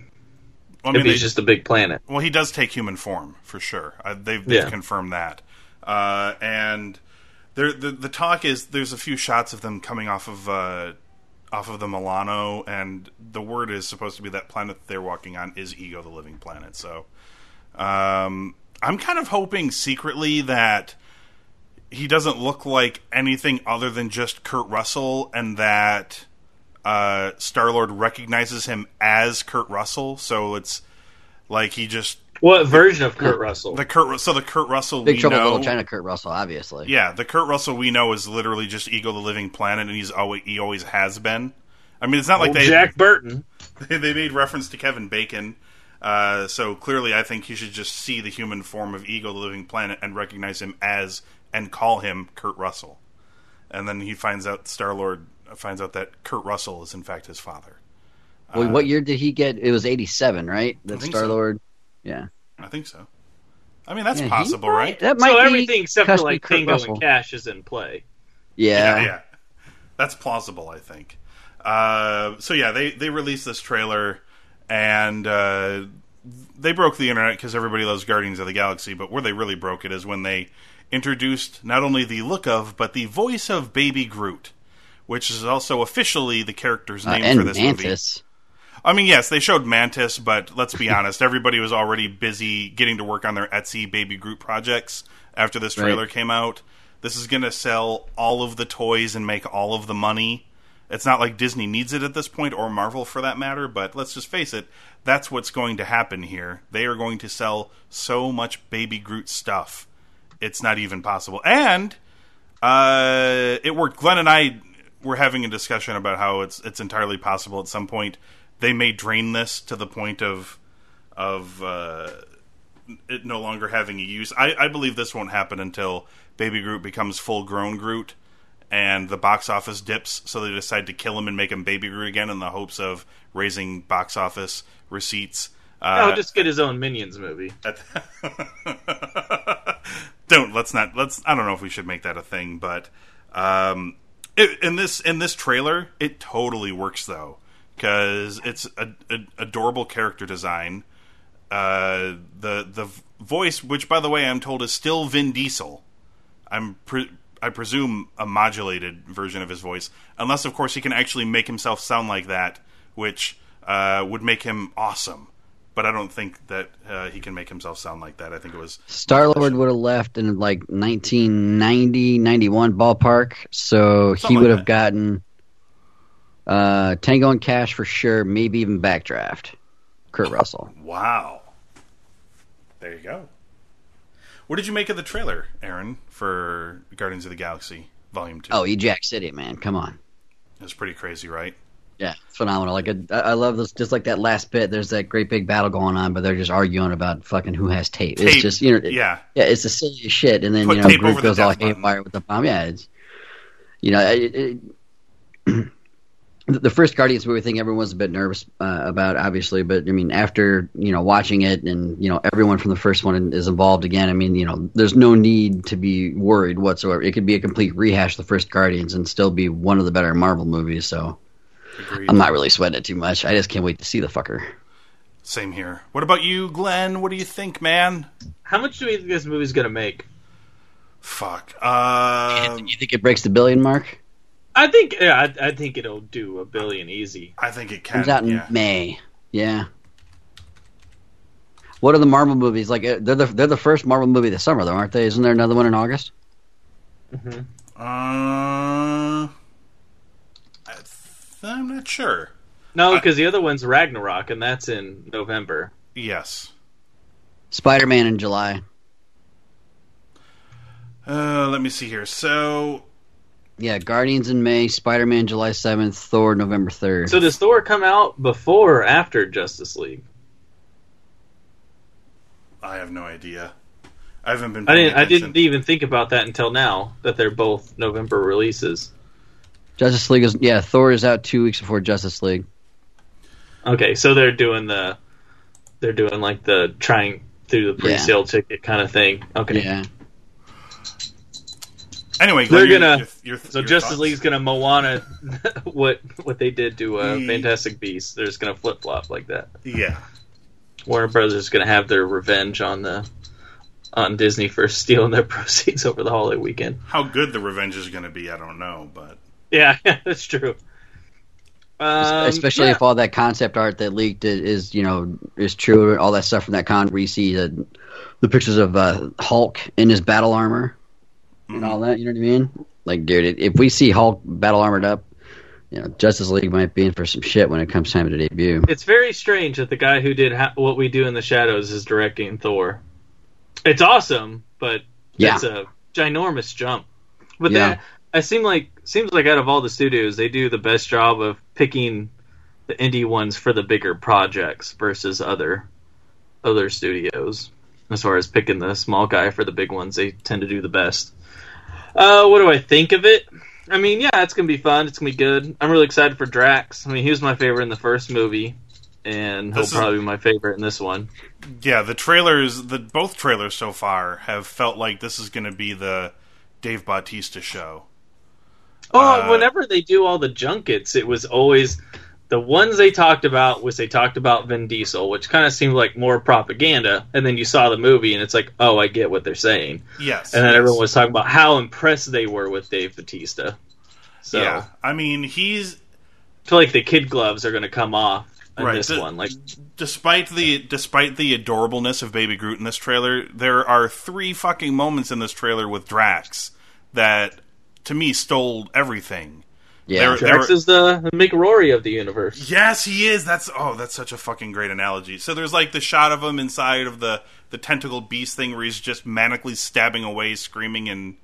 I mean, if he's they- just a big planet. Well, he does take human form for sure. Uh, they've, they've Yeah. confirmed that. Uh, and there, the the talk is there's a few shots of them coming off of uh, off of the Milano, and the word is supposed to be that planet that they're walking on is Ego, the living planet. So, um, I'm kind of hoping secretly that he doesn't look like anything other than just Kurt Russell, and that uh, Star Lord recognizes him as Kurt Russell. So it's like he just What version of Kurt Russell? the Kurt. So the Kurt Russell Big we Trouble know, Little China, Kurt Russell, obviously. yeah, the Kurt Russell we know is literally just Ego, the living planet, and he's always he always has been. I mean, it's not like they Jack Burton. they made reference to Kevin Bacon. Uh, so clearly, I think he should just see the human form of Ego, the living planet, and recognize him as and call him Kurt Russell. And then he finds out Star Lord finds out that Kurt Russell is in fact his father. Well, what year did he get? It was '87, right? That Uh, think Star so. Lord. Yeah. I think so. I mean, that's Yeah, possible, might- right? That might So be everything except for like Kurt Tango Russell. and Cash is in play. Yeah. yeah, yeah. That's plausible, I think. Uh, so yeah, they they released this trailer, and uh, they broke the internet because everybody loves Guardians of the Galaxy. But where they really broke it is when they introduced not only the look of, but the voice of Baby Groot, which is also officially the character's Uh, name and for this movie. I mean, yes, they showed Mantis, but let's be honest, everybody was already busy getting to work on their Etsy Baby Groot projects after this Right. trailer came out. This is going to sell all of the toys and make all of the money. It's not like Disney needs it at this point, or Marvel for that matter, but let's just face it, that's what's going to happen here. They are going to sell so much Baby Groot stuff. It's not even possible. And uh, it worked. Glenn and I were having a discussion about how it's it's entirely possible at some point they may drain this to the point of of uh, it no longer having a use. I, I believe this won't happen until Baby Groot becomes full grown Groot and the box office dips, so they decide to kill him and make him Baby Groot again in the hopes of raising box office receipts. Uh, oh, just get his own Minions movie. at- don't let's not let's i don't know if we should make that a thing but um it, in this in this trailer it totally works though because it's a, a adorable character design. Uh the the voice which by the way i'm told is still vin diesel. I'm pre- i presume a modulated version of his voice. Unless of course he can actually make himself sound like that which uh would make him awesome but I don't think that uh, he can make himself sound like that. I think it was Star Lord would have left in like 1990, 91 ballpark, so he Something like would have that. gotten uh, Tango and Cash for sure, maybe even Backdraft. Kurt Russell. Wow. There you go. What did you make of the trailer, Aaron, for Guardians of the Galaxy Volume 2? Oh, Ejak City, man, come on. It was pretty crazy, right? Yeah, it's phenomenal. Like I, I love this. Just like that last bit, there's that great big battle going on, but they're just arguing about fucking who has tape. It's just you know, it- yeah. yeah, it's the silliest shit. And then Put you know, tape Groot goes all haywire with the bomb. Yeah, it's you know, it, it, the the first Guardians movie thing, everyone was a bit nervous uh, about, obviously. But I mean, after you know watching it, and you know everyone from the first one is involved again. I mean, you know, there's no need to be worried whatsoever. It could be a complete rehash of the first Guardians and still be one of the better Marvel movies. So. Agreed. I'm not really sweating it too much. I just can't wait to see the fucker. Same here. What about you, Glenn? What do you think, man? How much do you think this movie's gonna make? Fuck. Uh, you think it breaks the billion mark? I think yeah, I, I think it'll do a billion easy. I think it can. Comes out in yeah. May. Yeah. What are the Marvel movies like? uh, They're the they're the first Marvel movie this summer, though, aren't they? Isn't there another one in August? hmm Uh, I I'm not sure. No, because the other one's Ragnarok, and that's in November. Yes. Spider Man in July. Uh, let me see here. So Yeah, Guardians in May, Spider Man July seventh, Thor November third. So does Thor come out before or after Justice League? I have no idea. I haven't been. I didn't. I didn't even think about that until now that they're both November releases. Justice League is yeah, Thor is out two weeks before Justice League. Okay, so they're doing the, they're doing like the trying through the pre-sale ticket kind of thing. Okay, Yeah. Anyway, They're your- gonna- your- your- so your Justice thoughts? League's gonna Moana what what they did to uh, Ye- Fantastic Beasts. They're just gonna flip flop like that. Yeah. Warner Brothers is gonna have their revenge on the on Disney for stealing their proceeds over the holiday weekend. How good the revenge is going to be, I don't know, but Yeah, that's true. Um, Especially yeah. if all that concept art that leaked is, is you know is true, all that stuff from that con where you see the, the pictures of uh, Hulk in his battle armor and all that. You know what I mean? Like, dude, if we see Hulk battle armored up, you know, Justice League might be in for some shit when it comes time to debut. It's very strange that the guy who did ha- what we do in the shadows is directing Thor. It's awesome, but Yeah. it's a ginormous jump. But Yeah. then I seem like seems like out of all the studios, they do the best job of picking the indie ones for the bigger projects versus other other studios. As far as picking the small guy for the big ones, they tend to do the best. Uh, what do I think of it? I mean, yeah, it's gonna be fun. It's gonna be good. I'm really excited for Drax. I mean, he was my favorite in the first movie, and he'll This is- probably be my favorite in this one. yeah, the trailers, the both trailers so far have felt like this is going to be the Dave Bautista show. Oh, Uh, whenever they do all the junkets, it was always the ones they talked about was they talked about Vin Diesel, which kind of seemed like more propaganda, and then you saw the movie and it's like, oh, I get what they're saying, Yes, and then yes. everyone was talking about how impressed they were with Dave Bautista. So Yeah, I mean, he's I feel like the kid gloves are going to come off in Right, this the- one. Like, despite the despite the adorableness of Baby Groot in this trailer, there are three fucking moments in this trailer with Drax that to me stole everything. Yeah, There- Drax were- is the McRory of the universe. Yes, he is. That's oh, that's such a fucking great analogy. So there's like the shot of him inside of the the tentacle beast thing where he's just manically stabbing away, screaming and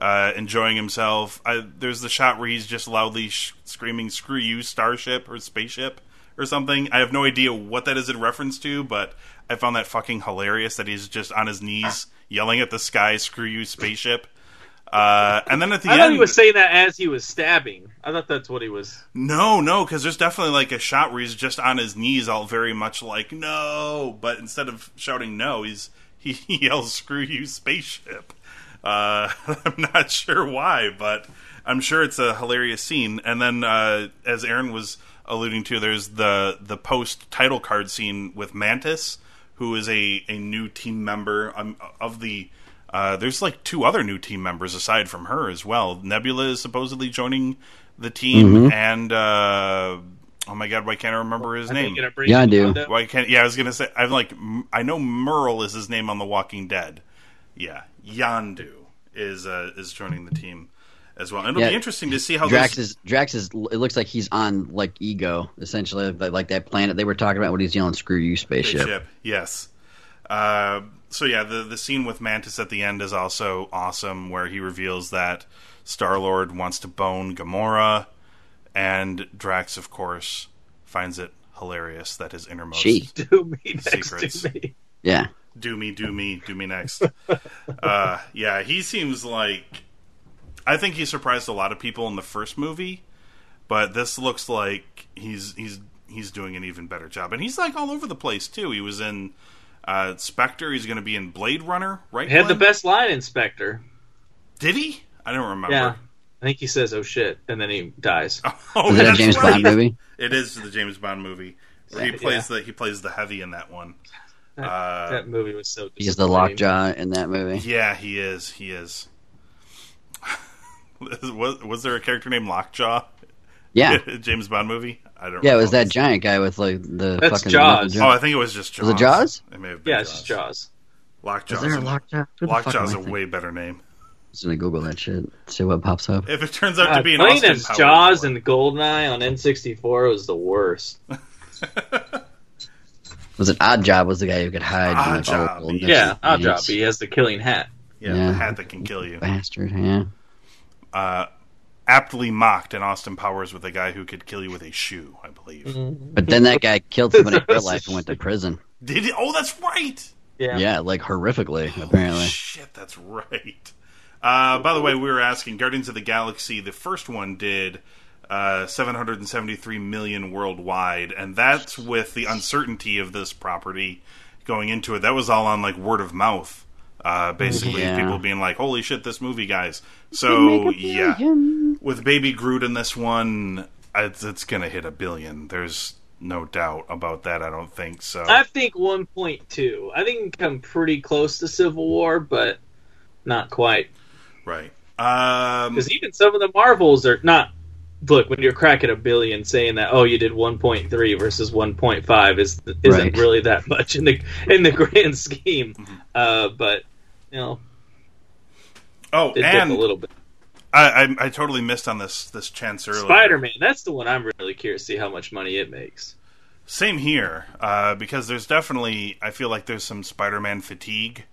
uh, enjoying himself. I, there's the shot where he's just loudly sh- screaming "Screw you, starship or spaceship" or something. I have no idea what that is in reference to, but I found that fucking hilarious that he's just on his knees yelling at the sky "Screw you, spaceship." Uh, and then at the I end, thought he was saying that as he was stabbing. I thought that's what he was. no, no, because there's definitely like a shot where he's just on his knees, all very much like no, but instead of shouting no, he's he, he yells "Screw you, spaceship." Uh, I'm not sure why, but I'm sure it's a hilarious scene. And then, uh, as Aaron was alluding to, there's the the post title card scene with Mantis, who is a a new team member um, of the. Uh, there's like two other new team members aside from her as well. Nebula is supposedly joining the team, and uh, oh my god, why can't I remember his I name? gonna Yeah, I do. Why can't? Yeah, I was gonna say. I'm like, I know Merle is his name on The Walking Dead. Yeah, Yondu is uh, is joining the team as well. And it'll Yeah. be interesting to see how Drax this. is Drax is. It looks like he's on like Ego, essentially, like, like that planet they were talking about when he's yelling "Screw you, spaceship." Spaceship, yes. Uh, so yeah, the the scene with Mantis at the end is also awesome, where he reveals that Star Lord wants to bone Gamora, and Drax, of course, finds it hilarious that his innermost She. Do me next Secrets. to me. Yeah, do me, do me, do me next. uh, yeah, he seems like. I think he surprised a lot of people in the first movie, but this looks like he's he's he's doing an even better job, and he's like all over the place too. He was in uh, Spectre. He's going to be in Blade Runner, right? Had the best line, Inspector. Did he? I don't remember. Yeah. I think he says, "Oh shit," and then he dies. Oh, is it a James right. Bond movie? It is the James Bond movie. Where he Yeah. plays the he plays the heavy in that one. Uh, that movie was so. He's the lockjaw in that movie. Yeah, he is. He is. was was there a character named Lockjaw? Yeah, James Bond movie. I don't. yeah. It was that giant guy with like the That's fucking Jaws. Oh, I think it was just Jaws. Was it Jaws? It may have been Yeah, Jaws. it's just Jaws. Lockjaw's Is there a lockjaw? Who the fuck Lockjaw's am a I way better name. just gonna Google that shit. See what pops up. If it turns out to be an playing Austin as Powers Jaws war. and Goldeneye on N64 was the worst. Was it Odd Job? Was the guy who could hide? Odd in, like, Job, all yeah. Yeah, odd job. He has the killing hat. yeah, Yeah. the hat that can kill you. Bastard. Yeah. Uh, aptly mocked in Austin Powers with a guy who could kill you with a shoe, I believe. But then that guy killed somebody in real life and went to prison. Did he? Oh, that's right. Yeah. Yeah, like horrifically, apparently. Shit, that's right. Uh, by the way, we were asking Guardians of the Galaxy. The first one did uh, 773 million worldwide, and that's with the uncertainty of this property going into it. That was all on like word of mouth. Uh, basically, Yeah. people being like, "Holy shit, this movie, guys!" So yeah, with Baby Groot in this one, it's, it's gonna hit a billion. There's no doubt about that. I don't think so. I think 1.2. I think it can come pretty close to Civil War, but not quite. right. Um, Because even some of the Marvels are not. Look, when you're cracking a billion, saying that oh you did 1.3 versus 1.5 is isn't Right. really that much in the in the grand scheme. Mm-hmm. Uh, but you know, oh, it dipped and a little bit. I, I I totally missed on this this chance earlier. Spider Man, that's the one I'm really curious to see how much money it makes. Same here, uh, because there's definitely I feel like there's some Spider-Man fatigue,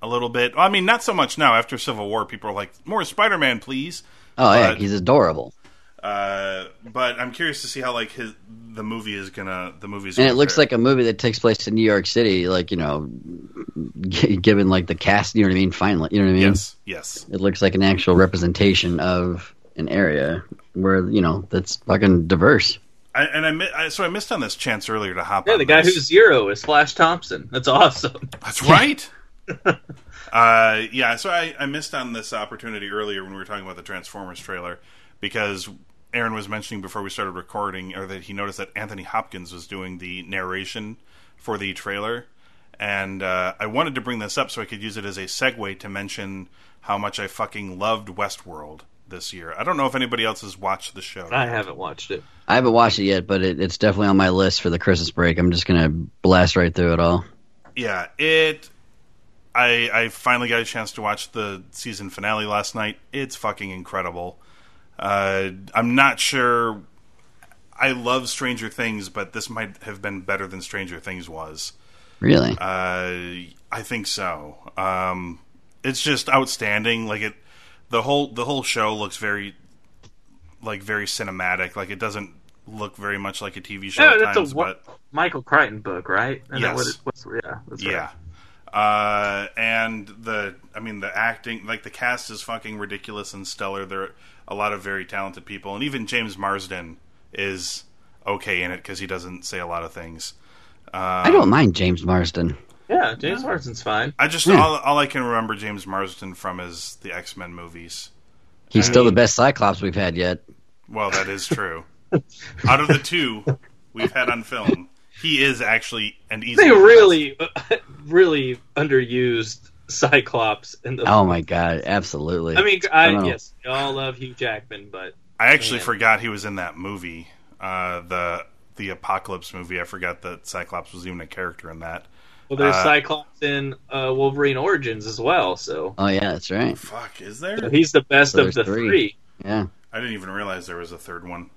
a little bit. Well, I mean, not so much now. After Civil War, people are like, "More Spider-Man, please." Oh yeah, he's adorable. Uh, but I'm curious to see how like his the movie is gonna the movie's And gonna it looks fare. like a movie that takes place in New York City, like you know, g- given like the cast. You know what I mean? Finally, you know what I mean? yes, yes. It looks like an actual representation of an area where you know that's fucking diverse. I, and I, mi- I so I missed on this chance earlier to hop. Yeah, on the guy this. who's zero is Flash Thompson. That's awesome. That's right. uh, yeah, so I, I missed on this opportunity earlier when we were talking about the Transformers trailer because Aaron was mentioning before we started recording, or that he noticed that Anthony Hopkins was doing the narration for the trailer, and uh, I wanted to bring this up so I could use it as a segue to mention how much I fucking loved Westworld this year. I don't know if anybody else has watched the show. I haven't watched it. I haven't watched it yet, but it, it's definitely on my list for the Christmas break. I'm just gonna blast right through it all. yeah, it. I I finally got a chance to watch the season finale last night. It's fucking incredible. Uh, I'm not sure. I love Stranger Things, but this might have been better than Stranger Things was. Really? Uh, I think so. Um, it's just outstanding. Like it, the whole the whole show looks very, like very cinematic. Like it doesn't look very much like a TV show Yeah, at that's times, a but Michael Crichton book, right? Isn't that Yes. what it, what's, yeah, right. Yeah. Uh, and the, I mean, the acting, like the cast is fucking ridiculous and stellar. There are a lot of very talented people, and even James Marsden is okay in it because he doesn't say a lot of things. Um, I don't mind James Marsden. Yeah, James Marsden's fine. I just Yeah. all, all I can remember James Marsden from is the X Men movies. He's I still the best Cyclops we've had yet. Well, that is true. Out of the two we've had on film, he is actually an easy. They really, really underused Cyclops in the. Oh my god, absolutely. I mean, I, don't yes, we all love Hugh Jackman, but I actually Man. forgot he was in that movie, uh, the the Apocalypse movie. I forgot that Cyclops was even a character in that. well, there's Uh, Cyclops in uh, Wolverine Origins as well. So Oh yeah, that's right. Fuck, is there? he's the best So of the three. three. Yeah, I didn't even realize there was a third one.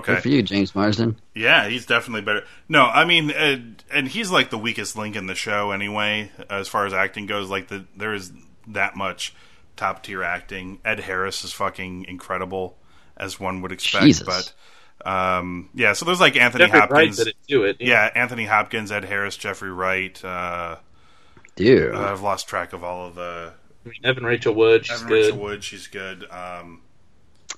Good for you, James Marsden. yeah, he's definitely better. No, I mean, uh, and he's like the weakest link in the show anyway, as far as acting goes. Like the there is that much top tier acting. Ed Harris is fucking incredible, as one would expect. Jesus. But um, yeah, so there's like Anthony Jeffrey Wright Hopkins. didn't do it. yeah, Anthony Hopkins, Ed Harris, Jeffrey Wright. Uh, Dude, Uh, I've lost track of all of the I mean, Evan Rachel Wood, she's Evan good. Rachel Wood. She's good. Um,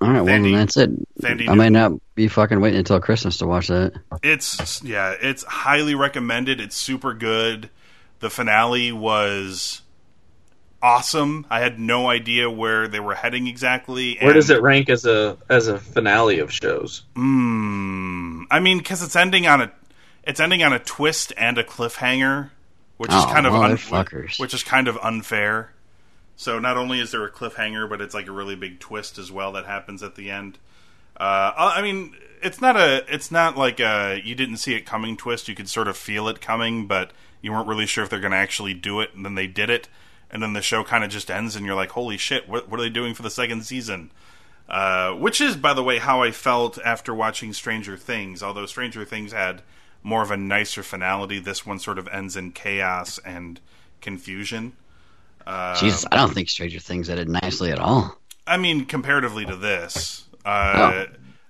all right, well then that's it. Fandy I might not be fucking waiting until Christmas to watch that. it's yeah, it's highly recommended. It's super good. The finale was awesome. I had no idea where they were heading exactly. Where does it rank as a as a finale of shows? Mm, I mean, because it's ending on a it's ending on a twist and a cliffhanger, which is Oh, kind of un- which is kind of unfair. So not only is there a cliffhanger, but it's like a really big twist as well that happens at the end. Uh, I mean, it's not a it's not like a you didn't see it coming twist. You could sort of feel it coming, but you weren't really sure if they're going to actually do it, and then they did it. and then the show kind of just ends, and you're like, "Holy shit! What, what are they doing for the second season?" Uh, which is, by the way, how I felt after watching Stranger Things. Although Stranger Things had more of a nicer finality, this one sort of ends in chaos and confusion. Uh, Jesus, I don't think Stranger Things ended nicely at all. I mean, comparatively to this, uh, Oh.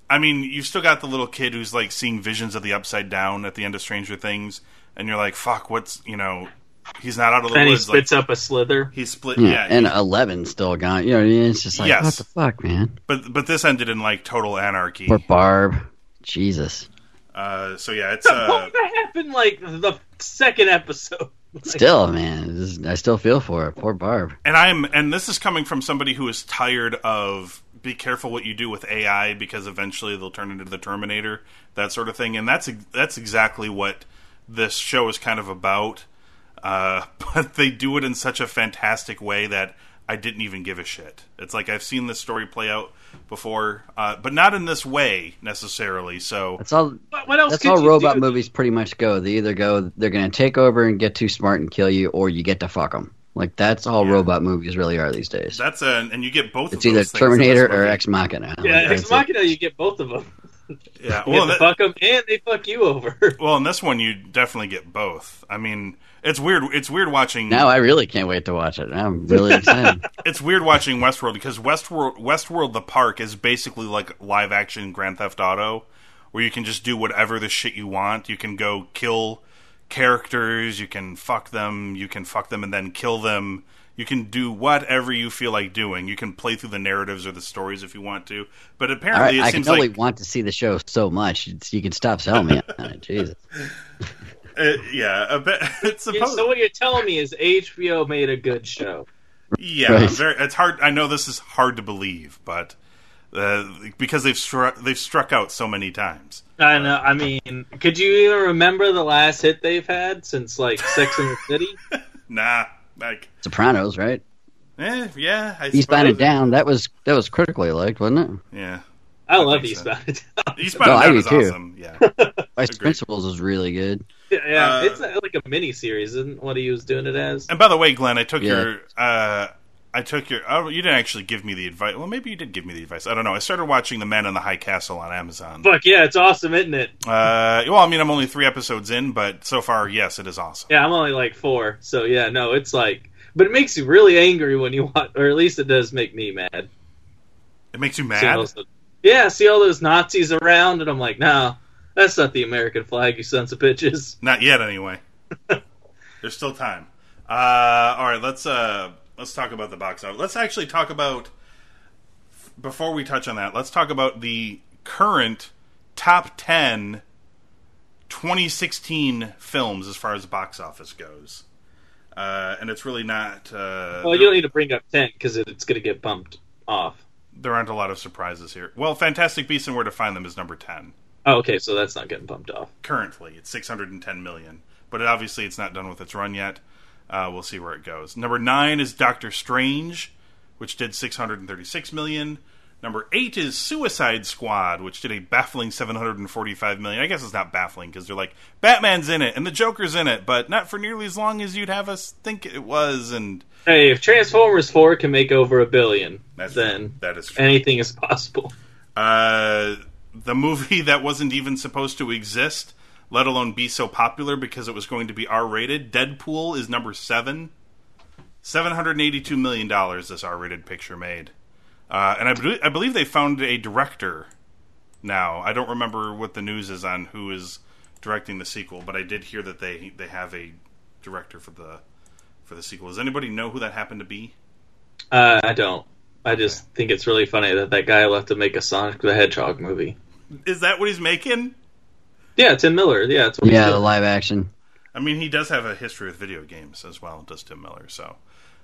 I mean, you've still got the little kid who's like seeing visions of the upside down at the end of Stranger Things, and you're like, "Fuck, what's you know?" He's not out of the And he woods. spits like, up a slither. He's split. Yeah, Yeah, and Eleven still gone. You know, it's just like Yes. what the fuck, man. but but this ended in like total anarchy. Poor Barb. Jesus. Uh, so yeah, it's uh, what happened like the second episode? Like, Still, man, this is- I still feel for her. Poor Barb. and I'm and this is coming from somebody who is tired of be careful what you do with AI because eventually they'll turn into the Terminator, that sort of thing, and that's that's exactly what this show is kind of about. Uh, but they do it in such a fantastic way that I didn't even give a shit. It's like I've seen this story play out before, uh, but not in this way necessarily. So That's all. What, what else? That's all robot do? movies pretty much go. They either go they're going to take over and get too smart and kill you, or you get to fuck them. Like that's all Yeah. robot movies really are these days. that's a and you get both. It's of either those Terminator or. Ex Machina. Yeah, Like, Ex. Machina, you get both of them. Yeah, You well, get that- to fuck them, and they fuck you over. Well, in this one, you definitely get both. I mean, it's weird. It's weird watching. Now I really can't wait to watch it. I'm really excited. it's weird watching Westworld because Westworld, Westworld, the park is basically like live action Grand Theft Auto, where you can just do whatever the shit you want. You can go kill characters. You can fuck them. You can fuck them and then kill them. You can do whatever you feel like doing. You can play through the narratives or the stories if you want to. But apparently, right, it I can only like want to see the show so much. It's, you can stop selling me on it. Jesus. uh, yeah, a bit, it's supposed. so what you're telling me is HBO made a good show. Yeah, Right. very, it's hard. I know this is hard to believe, but uh, because they've struck they've struck out so many times. I know. I mean, could you even remember the last hit they've had since like Sex in the City? Nah, like, Sopranos, right? eh, yeah, I Eastbound and. Down. That was that was critically liked, wasn't it? Yeah, I, I love think so. Eastbound. and Down. Eastbound No, and I Down is too. awesome. Yeah, Vice Principals was really good. yeah, Uh, it's a, like a mini series, isn't what he was doing it as? and by the way, Glenn, I took Yeah. your. Uh, I took your. Oh, you didn't actually give me the advice. Well, maybe you did give me the advice. I don't know. I started watching The Man in the High Castle on Amazon. Fuck yeah, it's awesome, isn't it? Uh, well, I mean, I'm only three episodes in, but so far, yes, it is awesome. Yeah, I'm only like four, so yeah, no, it's like, but it makes you really angry when you watch, or at least it does make me mad. It makes you See mad. those- yeah, see all those Nazis around, and I'm like, no, that's not the American flag, you sons of bitches. Not yet, anyway. There's still time. Uh, all right, let's uh, let's talk about the box office. Let's actually talk about before we touch on that. Let's talk about the current top 10 2016 films as far as box office goes. Uh, and it's really not. Uh, Well, you don't need to bring up ten because it's going to get bumped off. there aren't a lot of surprises here. Well, Fantastic Beasts and Where to Find Them is number 10. Oh, okay, so that's not getting bumped off. currently it's 610 million but it, obviously it's not done with its run yet uh, we'll see where it goes number nine is doctor strange which did 636 million number eight is suicide squad which did a baffling 745 million i guess it's not baffling because they're like batman's in it and the joker's in it but not for nearly as long as you'd have us think it was and Hey, if Transformers Four can make over a billion, that's then that is true. anything is possible. Uh, the movie that wasn't even supposed to exist, let alone be so popular because it was going to be R rated. Deadpool is number seven. Seven hundred eighty-two million dollars. This R-rated picture made, uh, and I, bel I believe they found a director. Now I don't remember what the news is on who is directing the sequel, but I did hear that they they have a director for the for the sequel. Does anybody know who that happened to be? Uh, I don't. I just think it's really funny that that guy left to make a Sonic the Hedgehog movie. Is that what he's making? Yeah, Tim Miller. Yeah, that's what Yeah, the live action. I mean, he does have a history with video games as well, does Tim Miller. So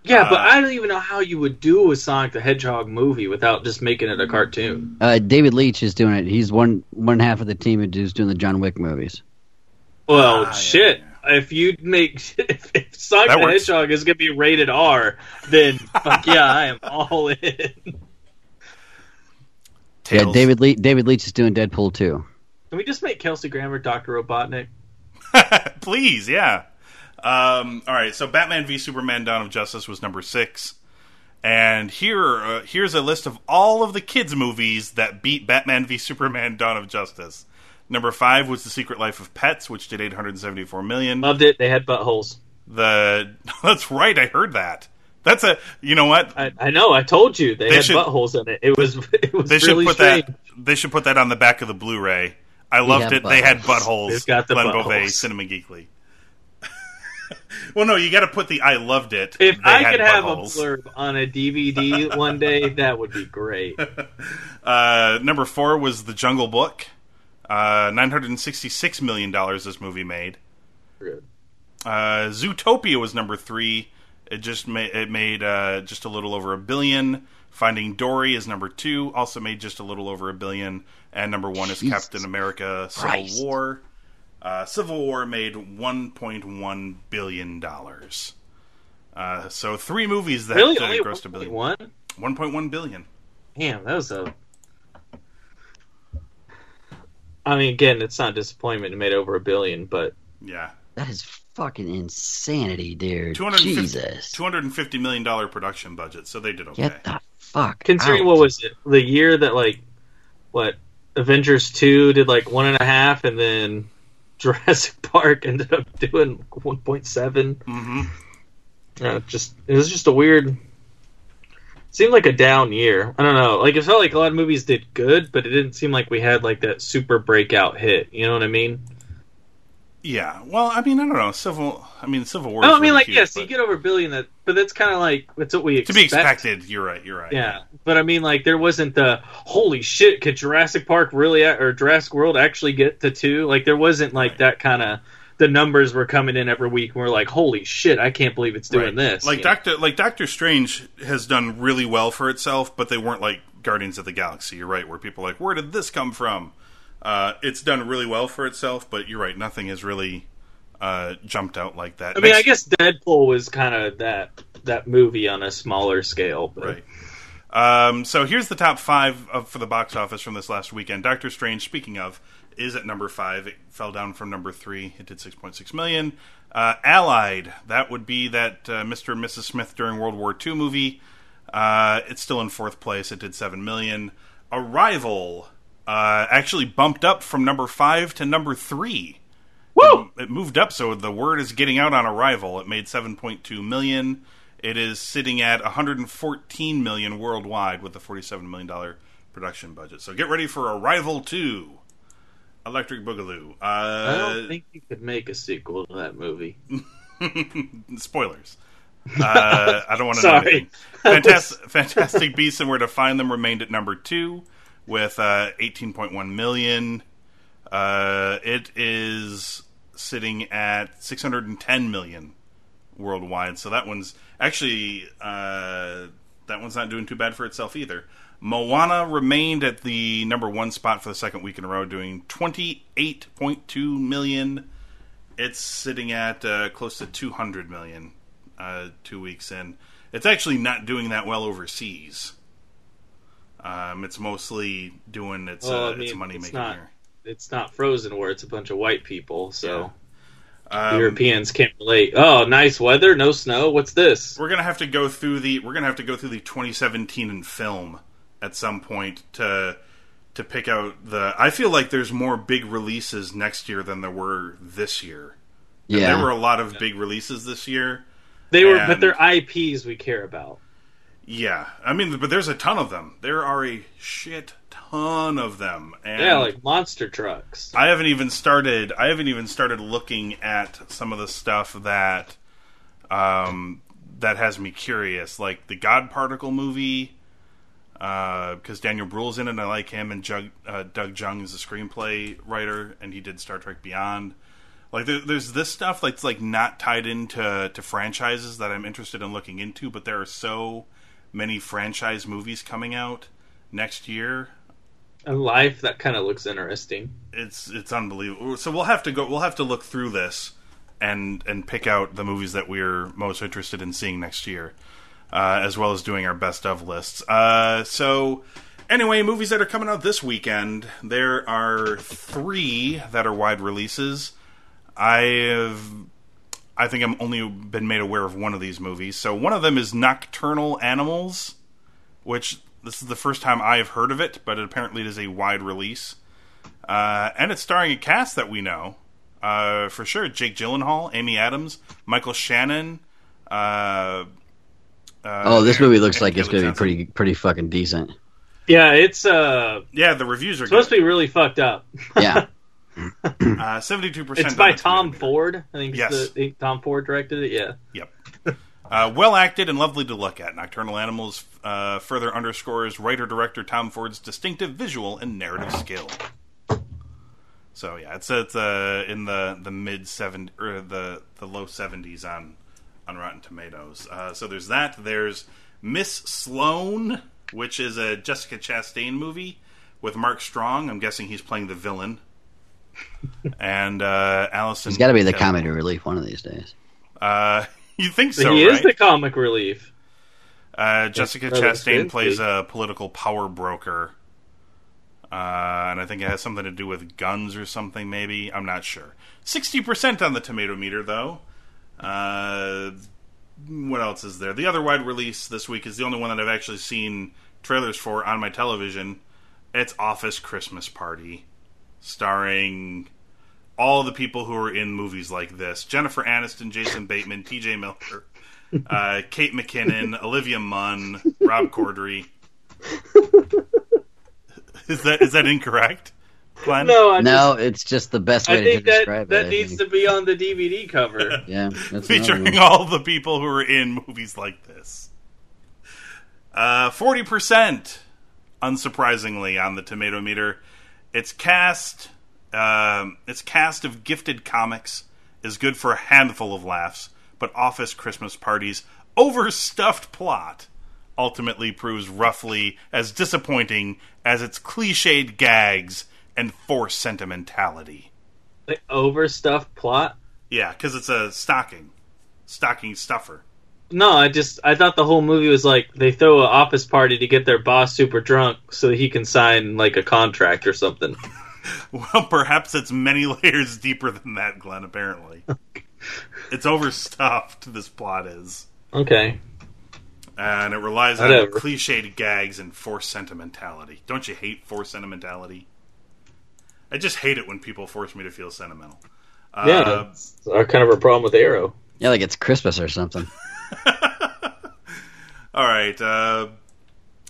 Yeah, but Uh, I don't even know how you would do a Sonic the Hedgehog movie without just making it a cartoon. Uh, David Leitch is doing it. He's one one half of the team who's doing the John Wick movies. Well, Ah, yeah, shit. If you make if, if Sonic That the works. Hedgehog is gonna be rated R, then fuck yeah, I am all in. Yeah, David Le- David Leitch is doing Deadpool too. Can we just make Kelsey Grammer Doctor Robotnik? Please, yeah. Um, all right, so Batman v Superman: Dawn of Justice was number six, and here uh, here's a list of all of the kids' movies that beat Batman v Superman: Dawn of Justice. Number five was The Secret Life of Pets, which did 874 million. Loved it. They had buttholes. The that's right, I heard that. That's a you know what I, I know. I told you they, They had should- buttholes in it. It was it was they should really put strange. that they should put that on the back of the Blu-ray. I loved had it. They had buttholes. buttholes. They've got the Glenn buttholes. Beauvais, Cinema Geekly. well, no, you got to put the "I loved it." If They I had could have a blurb on a DVD one day, that would be great. Uh, number four was The Jungle Book. Uh, Nine hundred and sixty-six million dollars. This movie made. Uh, Zootopia was number three. It just made it made uh, just a little over a billion. Finding Dory is number two, also made just a little over a billion. And number one is Jesus Captain America: Civil Christ. War. Uh, Civil War made one point one billion dollars. Uh, so three movies that Really, uh, only grossed a billion. one. One point one billion. Damn, that was a. I mean, again, it's not disappointment. It made over a billion, but Yeah, That is fucking insanity, dude. 250, Jesus. 250 million dollar production budget. So they did okay. Get the fuck considering out. what was it the year that like what Avengers two did like one and a half, and then Jurassic Park ended up doing one point seven. hmm Uh, just it was just a weird. Seemed like a down year. I don't know. Like it felt like a lot of movies did good, but it didn't seem like we had like that super breakout hit. You know what I mean? Yeah. Well, I mean, I don't know. Civil. I mean, Civil War. Oh, I don't mean really like huge, yes, but- you get over a billion. That, but that's kind of like that's what we to be expected. You're right. You're right. Yeah, but I mean, like, there wasn't the holy shit. Could Jurassic Park really or Jurassic World actually get to two? Like, there wasn't like Right. that kind of. The numbers were coming in every week, and we're like, "Holy shit! I can't believe it's doing Right. this." Like know? Doctor, like Doctor Strange has done really well for itself, but they weren't like Guardians of the Galaxy. You're right, where people are like, where did this come from? Uh, it's done really well for itself, but you're right, nothing has really uh, jumped out like that. I mean, I guess Deadpool was kind of that that movie on a smaller scale. But Right. Um, so here's the top five of, for the box office from this last weekend. Doctor Strange, speaking of, is at number five. It fell down from number three. It did 6.6 million. Uh, Allied, that would be that uh, Mr. and Mrs. Smith during World War II movie. Uh, it's still in fourth place. It did 7 million. Arrival uh, actually bumped up from number five to number three. Woo! It moved up, so the word is getting out on Arrival. It made 7.2 million. It is sitting at 114 million worldwide with a 47 million dollar production budget. So get ready for Arrival 2. Electric Boogaloo. I Uh, don't think you could make a sequel to that movie. spoilers. Uh, I don't want to know Sorry. Fantastic, Fantastic Beasts and Where to Find Them remained at number two with uh, 18.1 million. Uh, it is sitting at 610 million worldwide. So that one's actually uh, that one's not doing too bad for itself either. Moana remained at the number one spot for the second week in a row, doing 28.2 million. It's sitting at uh, close to 200 million uh, two weeks in. It's actually not doing that well overseas. Um, it's mostly doing its Well, uh, I mean, its money making here. It's not Frozen, where it's a bunch of white people, so Um, Europeans can't relate. Oh, nice weather, no snow. What's this? we're gonna have to go through the we're gonna have to go through the 2017 in film at some point to to pick out the. I feel like there's more big releases next year than there were this year. And Yeah. there were a lot of big releases this year. They were, And- but they're IPs we care about. Yeah, I mean, but there's a ton of them. There are a shit ton of them, and Yeah, like monster trucks. I haven't even started. I haven't even started looking at some of the stuff that um, that has me curious, like the God Particle movie, because Daniel Bruhl's in it. and I like him, and Jug, uh, Doug Jung is a screenplay writer, and he did Star Trek Beyond. Like there, there's this stuff that's like not tied into to franchises that I'm interested in looking into, but there are so many franchise movies coming out next year And life that kind of looks interesting. it's it's unbelievable. So we'll have to go. We'll have to look through this and and pick out the movies that we're most interested in seeing next year, uh, as well as doing our best of lists. Uh, so anyway, movies that are coming out this weekend. There are three that are wide releases. I have I think I'm only been made aware of one of these movies. So one of them is Nocturnal Animals, which this is the first time I have heard of it, but apparently it is a wide release. Uh, and it's starring a cast that we know uh, for sure: Jake Gyllenhaal, Amy Adams, Michael Shannon. Uh, uh, Oh, this movie looks like it's going to be pretty pretty fucking decent. Yeah, it's uh Yeah, the reviews are supposed good. to be really fucked up. Yeah. Uh, Seventy-two percent. It's by Tom Ford. I think Yes. the, Tom Ford directed it. Yeah. Yep. Uh, well acted and lovely to look at. Nocturnal Animals uh, further underscores writer director Tom Ford's distinctive visual and narrative skill. So yeah, it's it's uh, in the the mid seven or the the low seventies on on Rotten Tomatoes. Uh, so there's that. There's Miss Sloane, which is a Jessica Chastain movie with Mark Strong. I'm guessing he's playing the villain. and uh, Allison. He's got to be the Kelly. comedy relief one of these days. Uh, you think so? he right? is the comic relief. Uh, Jessica Chastain plays a political power broker. Uh, and I think it has something to do with guns or something, maybe. I'm not sure. 60% on the tomato meter, though. Uh, what else is there? The other wide release this week is the only one that I've actually seen trailers for on my television. It's Office Christmas Party, starring all the people who are in movies like this Jennifer Aniston, Jason Bateman, TJ Miller, uh, Kate McKinnon, Olivia Munn, Rob Corddry. Is that is that incorrect, Glenn? No, I No, it's just the best way I think to that describe that it. I needs think. to be on the DVD cover. Yeah, that's featuring all the people who are in movies like this. Uh, Forty percent, unsurprisingly, on the tomato meter. Its cast, um, its cast of gifted comics is good for a handful of laughs, but Office Christmas parties overstuffed plot ultimately proves roughly as disappointing as its cliched gags and forced sentimentality. Like overstuffed plot. Yeah, because it's a stocking, stocking stuffer. No, I just I thought the whole movie was like they throw an office party to get their boss super drunk so he can sign like a contract or something. Well, perhaps it's many layers deeper than that, Glenn, apparently. it's overstuffed, this plot is. Okay. And it relies on cliched gags and forced sentimentality. Don't you hate forced sentimentality? I just hate it when people force me to feel sentimental. Yeah, Uh, that's our kind of a problem with Arrow. Yeah, like it's Christmas or something. all right. Uh,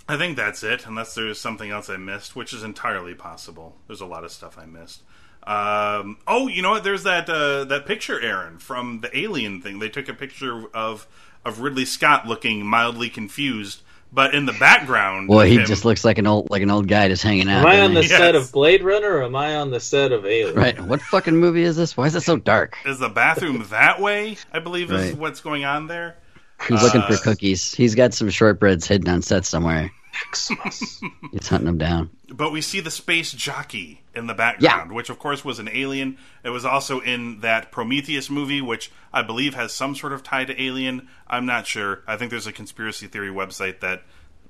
I think that's it, unless there's something else I missed, which is entirely possible. There's a lot of stuff I missed. Um, oh, you know what? There's that uh, that picture, Aaron, from the Alien thing. They took a picture of of Ridley Scott looking mildly confused, but in the background, well, he him- just looks like an old like an old guy just hanging out. Am I on the doesn't he? set Yes. of Blade Runner or am I on the set of Alien? right? What fucking movie is this? Why is it so dark? is the bathroom that way? I believe is what's going on there. He's looking Uh, for cookies. He's got some shortbreads hidden on set somewhere. He's hunting them down. But we see the space jockey in the background, which of course was an alien. It was also in that Prometheus movie, which I believe has some sort of tie to Alien. I'm not sure. I think there's a conspiracy theory website that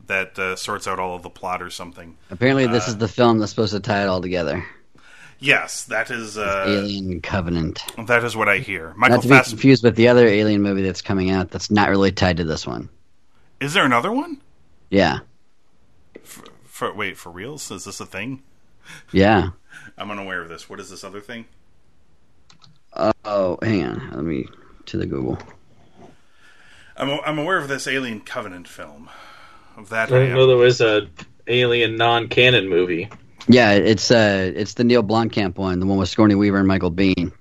that uh, sorts out all of the plot or something. Apparently, Uh, this is the film that's supposed to tie it all together. Yes, that is uh, Alien Covenant. that is what I hear. Michael Not to be Fass- confused with the other Alien movie that's coming out that's not really tied to this one. Is there another one? Yeah, For wait, for reals? Is this a thing? yeah. I'm unaware of this. What is this other thing? Oh, hang on. Let me to the Google. I'm I'm aware of this Alien Covenant film. Of that, I I didn't am. know there was a Alien non-canon movie. Yeah, it's uh, it's the Neil Blomkamp one, the one with Sigourney Weaver and Michael Biehn.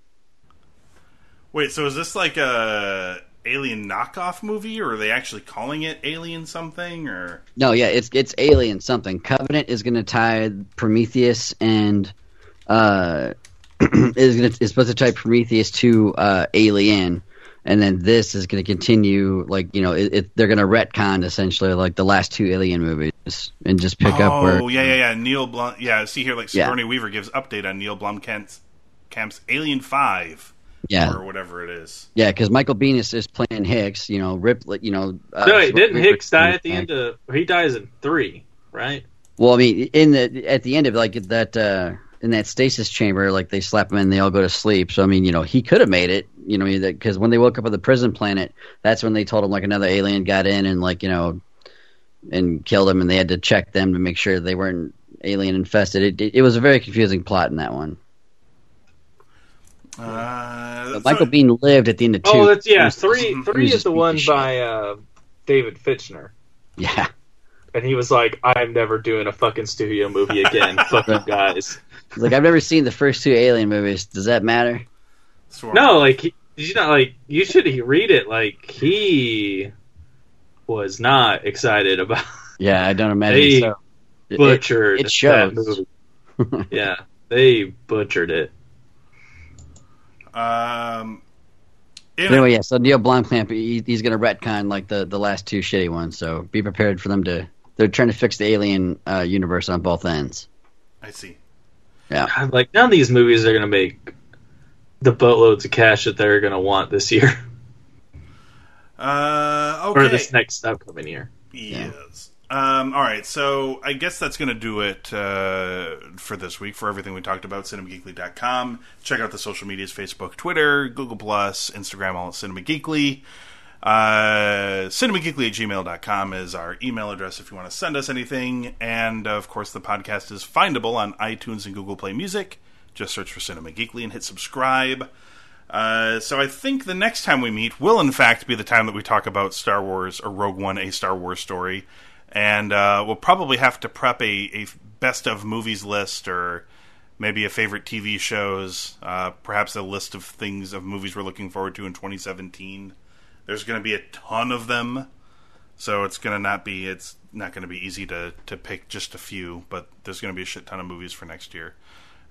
Wait, so is this like a alien knockoff movie, or are they actually calling it Alien something? Or No, yeah, it's it's Alien something. Covenant is going to tie Prometheus and uh, is going to is supposed to tie Prometheus to uh, Alien, and then this is going to continue like you know it, it, they're going to retcon essentially like the last two Alien movies and just pick up where oh yeah, yeah, yeah. Neil Blum. Yeah, see here, like Yeah. Weaver gives update on Neil Blomkamp's Camp's Alien Five, yeah or whatever it is. yeah because Michael Biehn is, is playing Hicks, you know Rip, you know. Uh, no, wait, didn't Rip- Hicks die at the end of? He dies in three, right? Well, I mean, in the at the end of like that uh, in that stasis chamber, like they slap him in, they all go to sleep. So I mean, you know, he could have made it. you know, because when they woke up on the prison planet, that's when they told him like another alien got in and like you know, and killed them, and they had to check them to make sure they weren't alien infested. It, it, it was a very confusing plot in that one. Uh, But Michael so- Biehn lived at the end of two. Oh, that's yeah. Was- Three, three is the one beating by uh, David Fincher, Yeah, and he was like, "I'm never doing a fucking studio movie again. Fuck you guys." He's like I've never seen the first two Alien movies. Does that matter? Sure. No, like he, did you not like you should read it. Like he was not excited about Yeah, I don't imagine They so. It- butchered it shows. that movie. yeah, they butchered it. Um, in But anyway, yeah. So Neil Blomkamp, he, he's going to retcon like the the last two shitty ones. So be prepared for them to. They're trying to fix the Alien uh, universe on both ends. I see. Yeah. I'm like none of these movies are gonna make the boatloads of cash that they're gonna want this year Uh, okay. or this next upcoming year. Yes. Um, all right, so I guess that's going to do it uh, for this week. For everything we talked about, cinemageekly.com. Check out the social medias Facebook, Twitter, Google, Plus, Instagram, all at Cinema Geekly. Uh, cinemageekly at gmail.com is our email address if you want to send us anything. And, of course, the podcast is findable on iTunes and Google Play Music. Just search for Cinema Geekly and hit subscribe. Uh, so I think the next time we meet will, in fact, be the time that we talk about Star Wars or Rogue One, a Star Wars story, and uh, we'll probably have to prep a, a best of movies list or maybe a favorite TV shows, uh, perhaps a list of things of movies we're looking forward to in 2017. There's going to be a ton of them, so it's going to not be it's not going to be easy to to pick just a few, but there's going to be a shit ton of movies for next year.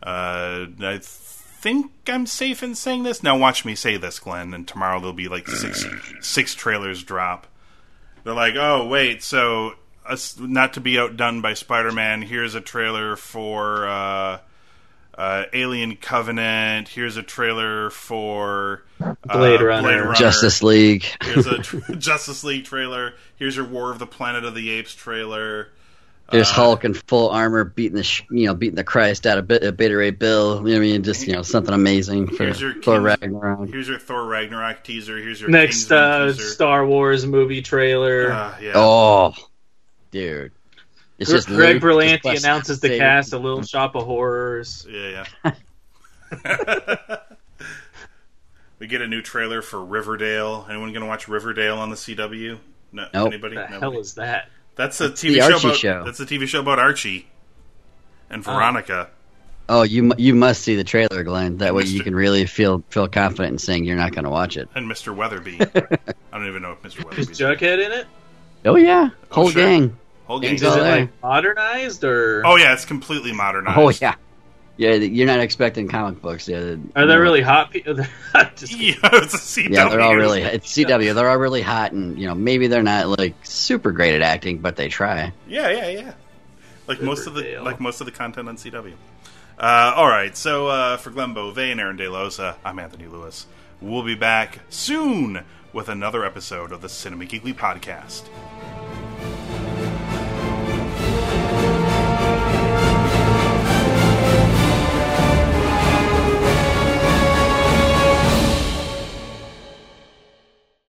Uh, I think I'm safe in saying this. Now watch me say this, Glenn, and tomorrow there'll be like six six trailers drop. They're like, oh wait, so us not to be outdone by Spider-Man. Here's a trailer for uh, uh, Alien Covenant. Here's a trailer for uh, Blade Runner. Justice League. Here's a tr- Justice League trailer. Here's your War of the Planet of the Apes trailer. There's Uh, Hulk in full armor beating the sh- you know beating the Christ out of Beta, Beta Ray Bill. You know what I mean? Just you know something amazing for Here's your Thor King- Ragnarok. Here's your Thor Ragnarok teaser. Here's your Next uh, teaser. Star Wars movie trailer. Uh, yeah. Oh, dude, it's Gre- just Greg Luke, Berlanti announces the cast of Little Shop of Horrors. Yeah, yeah. we get a new trailer for Riverdale. Anyone going to watch Riverdale on the CW? No, Nope. anybody? What the Nobody? hell is that? That's a the TV show about. show. That's a TV show about Archie and oh. Veronica. Oh, you you must see the trailer, Glenn. That way you can really feel feel confident in saying you're not going to watch it. and Mr. Weatherbee. I don't even know if Mr. Is Weatherbee's Jughead in it? Oh yeah, oh, whole sure. gang. Whole gang. Gang's Is it like modernized or Oh yeah, it's completely modernized. Oh yeah, yeah. You're not expecting comic books. Yeah, are they really hot people? Just Yeah, it's a CW. Yeah, they're all really. It's CW. They're all really hot, and you know maybe they're not like super great at acting, but they try. Yeah, yeah, yeah. Like most of the Riverdale. like most of the content on CW. Uh, all right, so uh, for Glenn Beauvais and Aaron DeLosa, I'm Anthony Lewis. We'll be back soon with another episode of the Cinema Geekly podcast.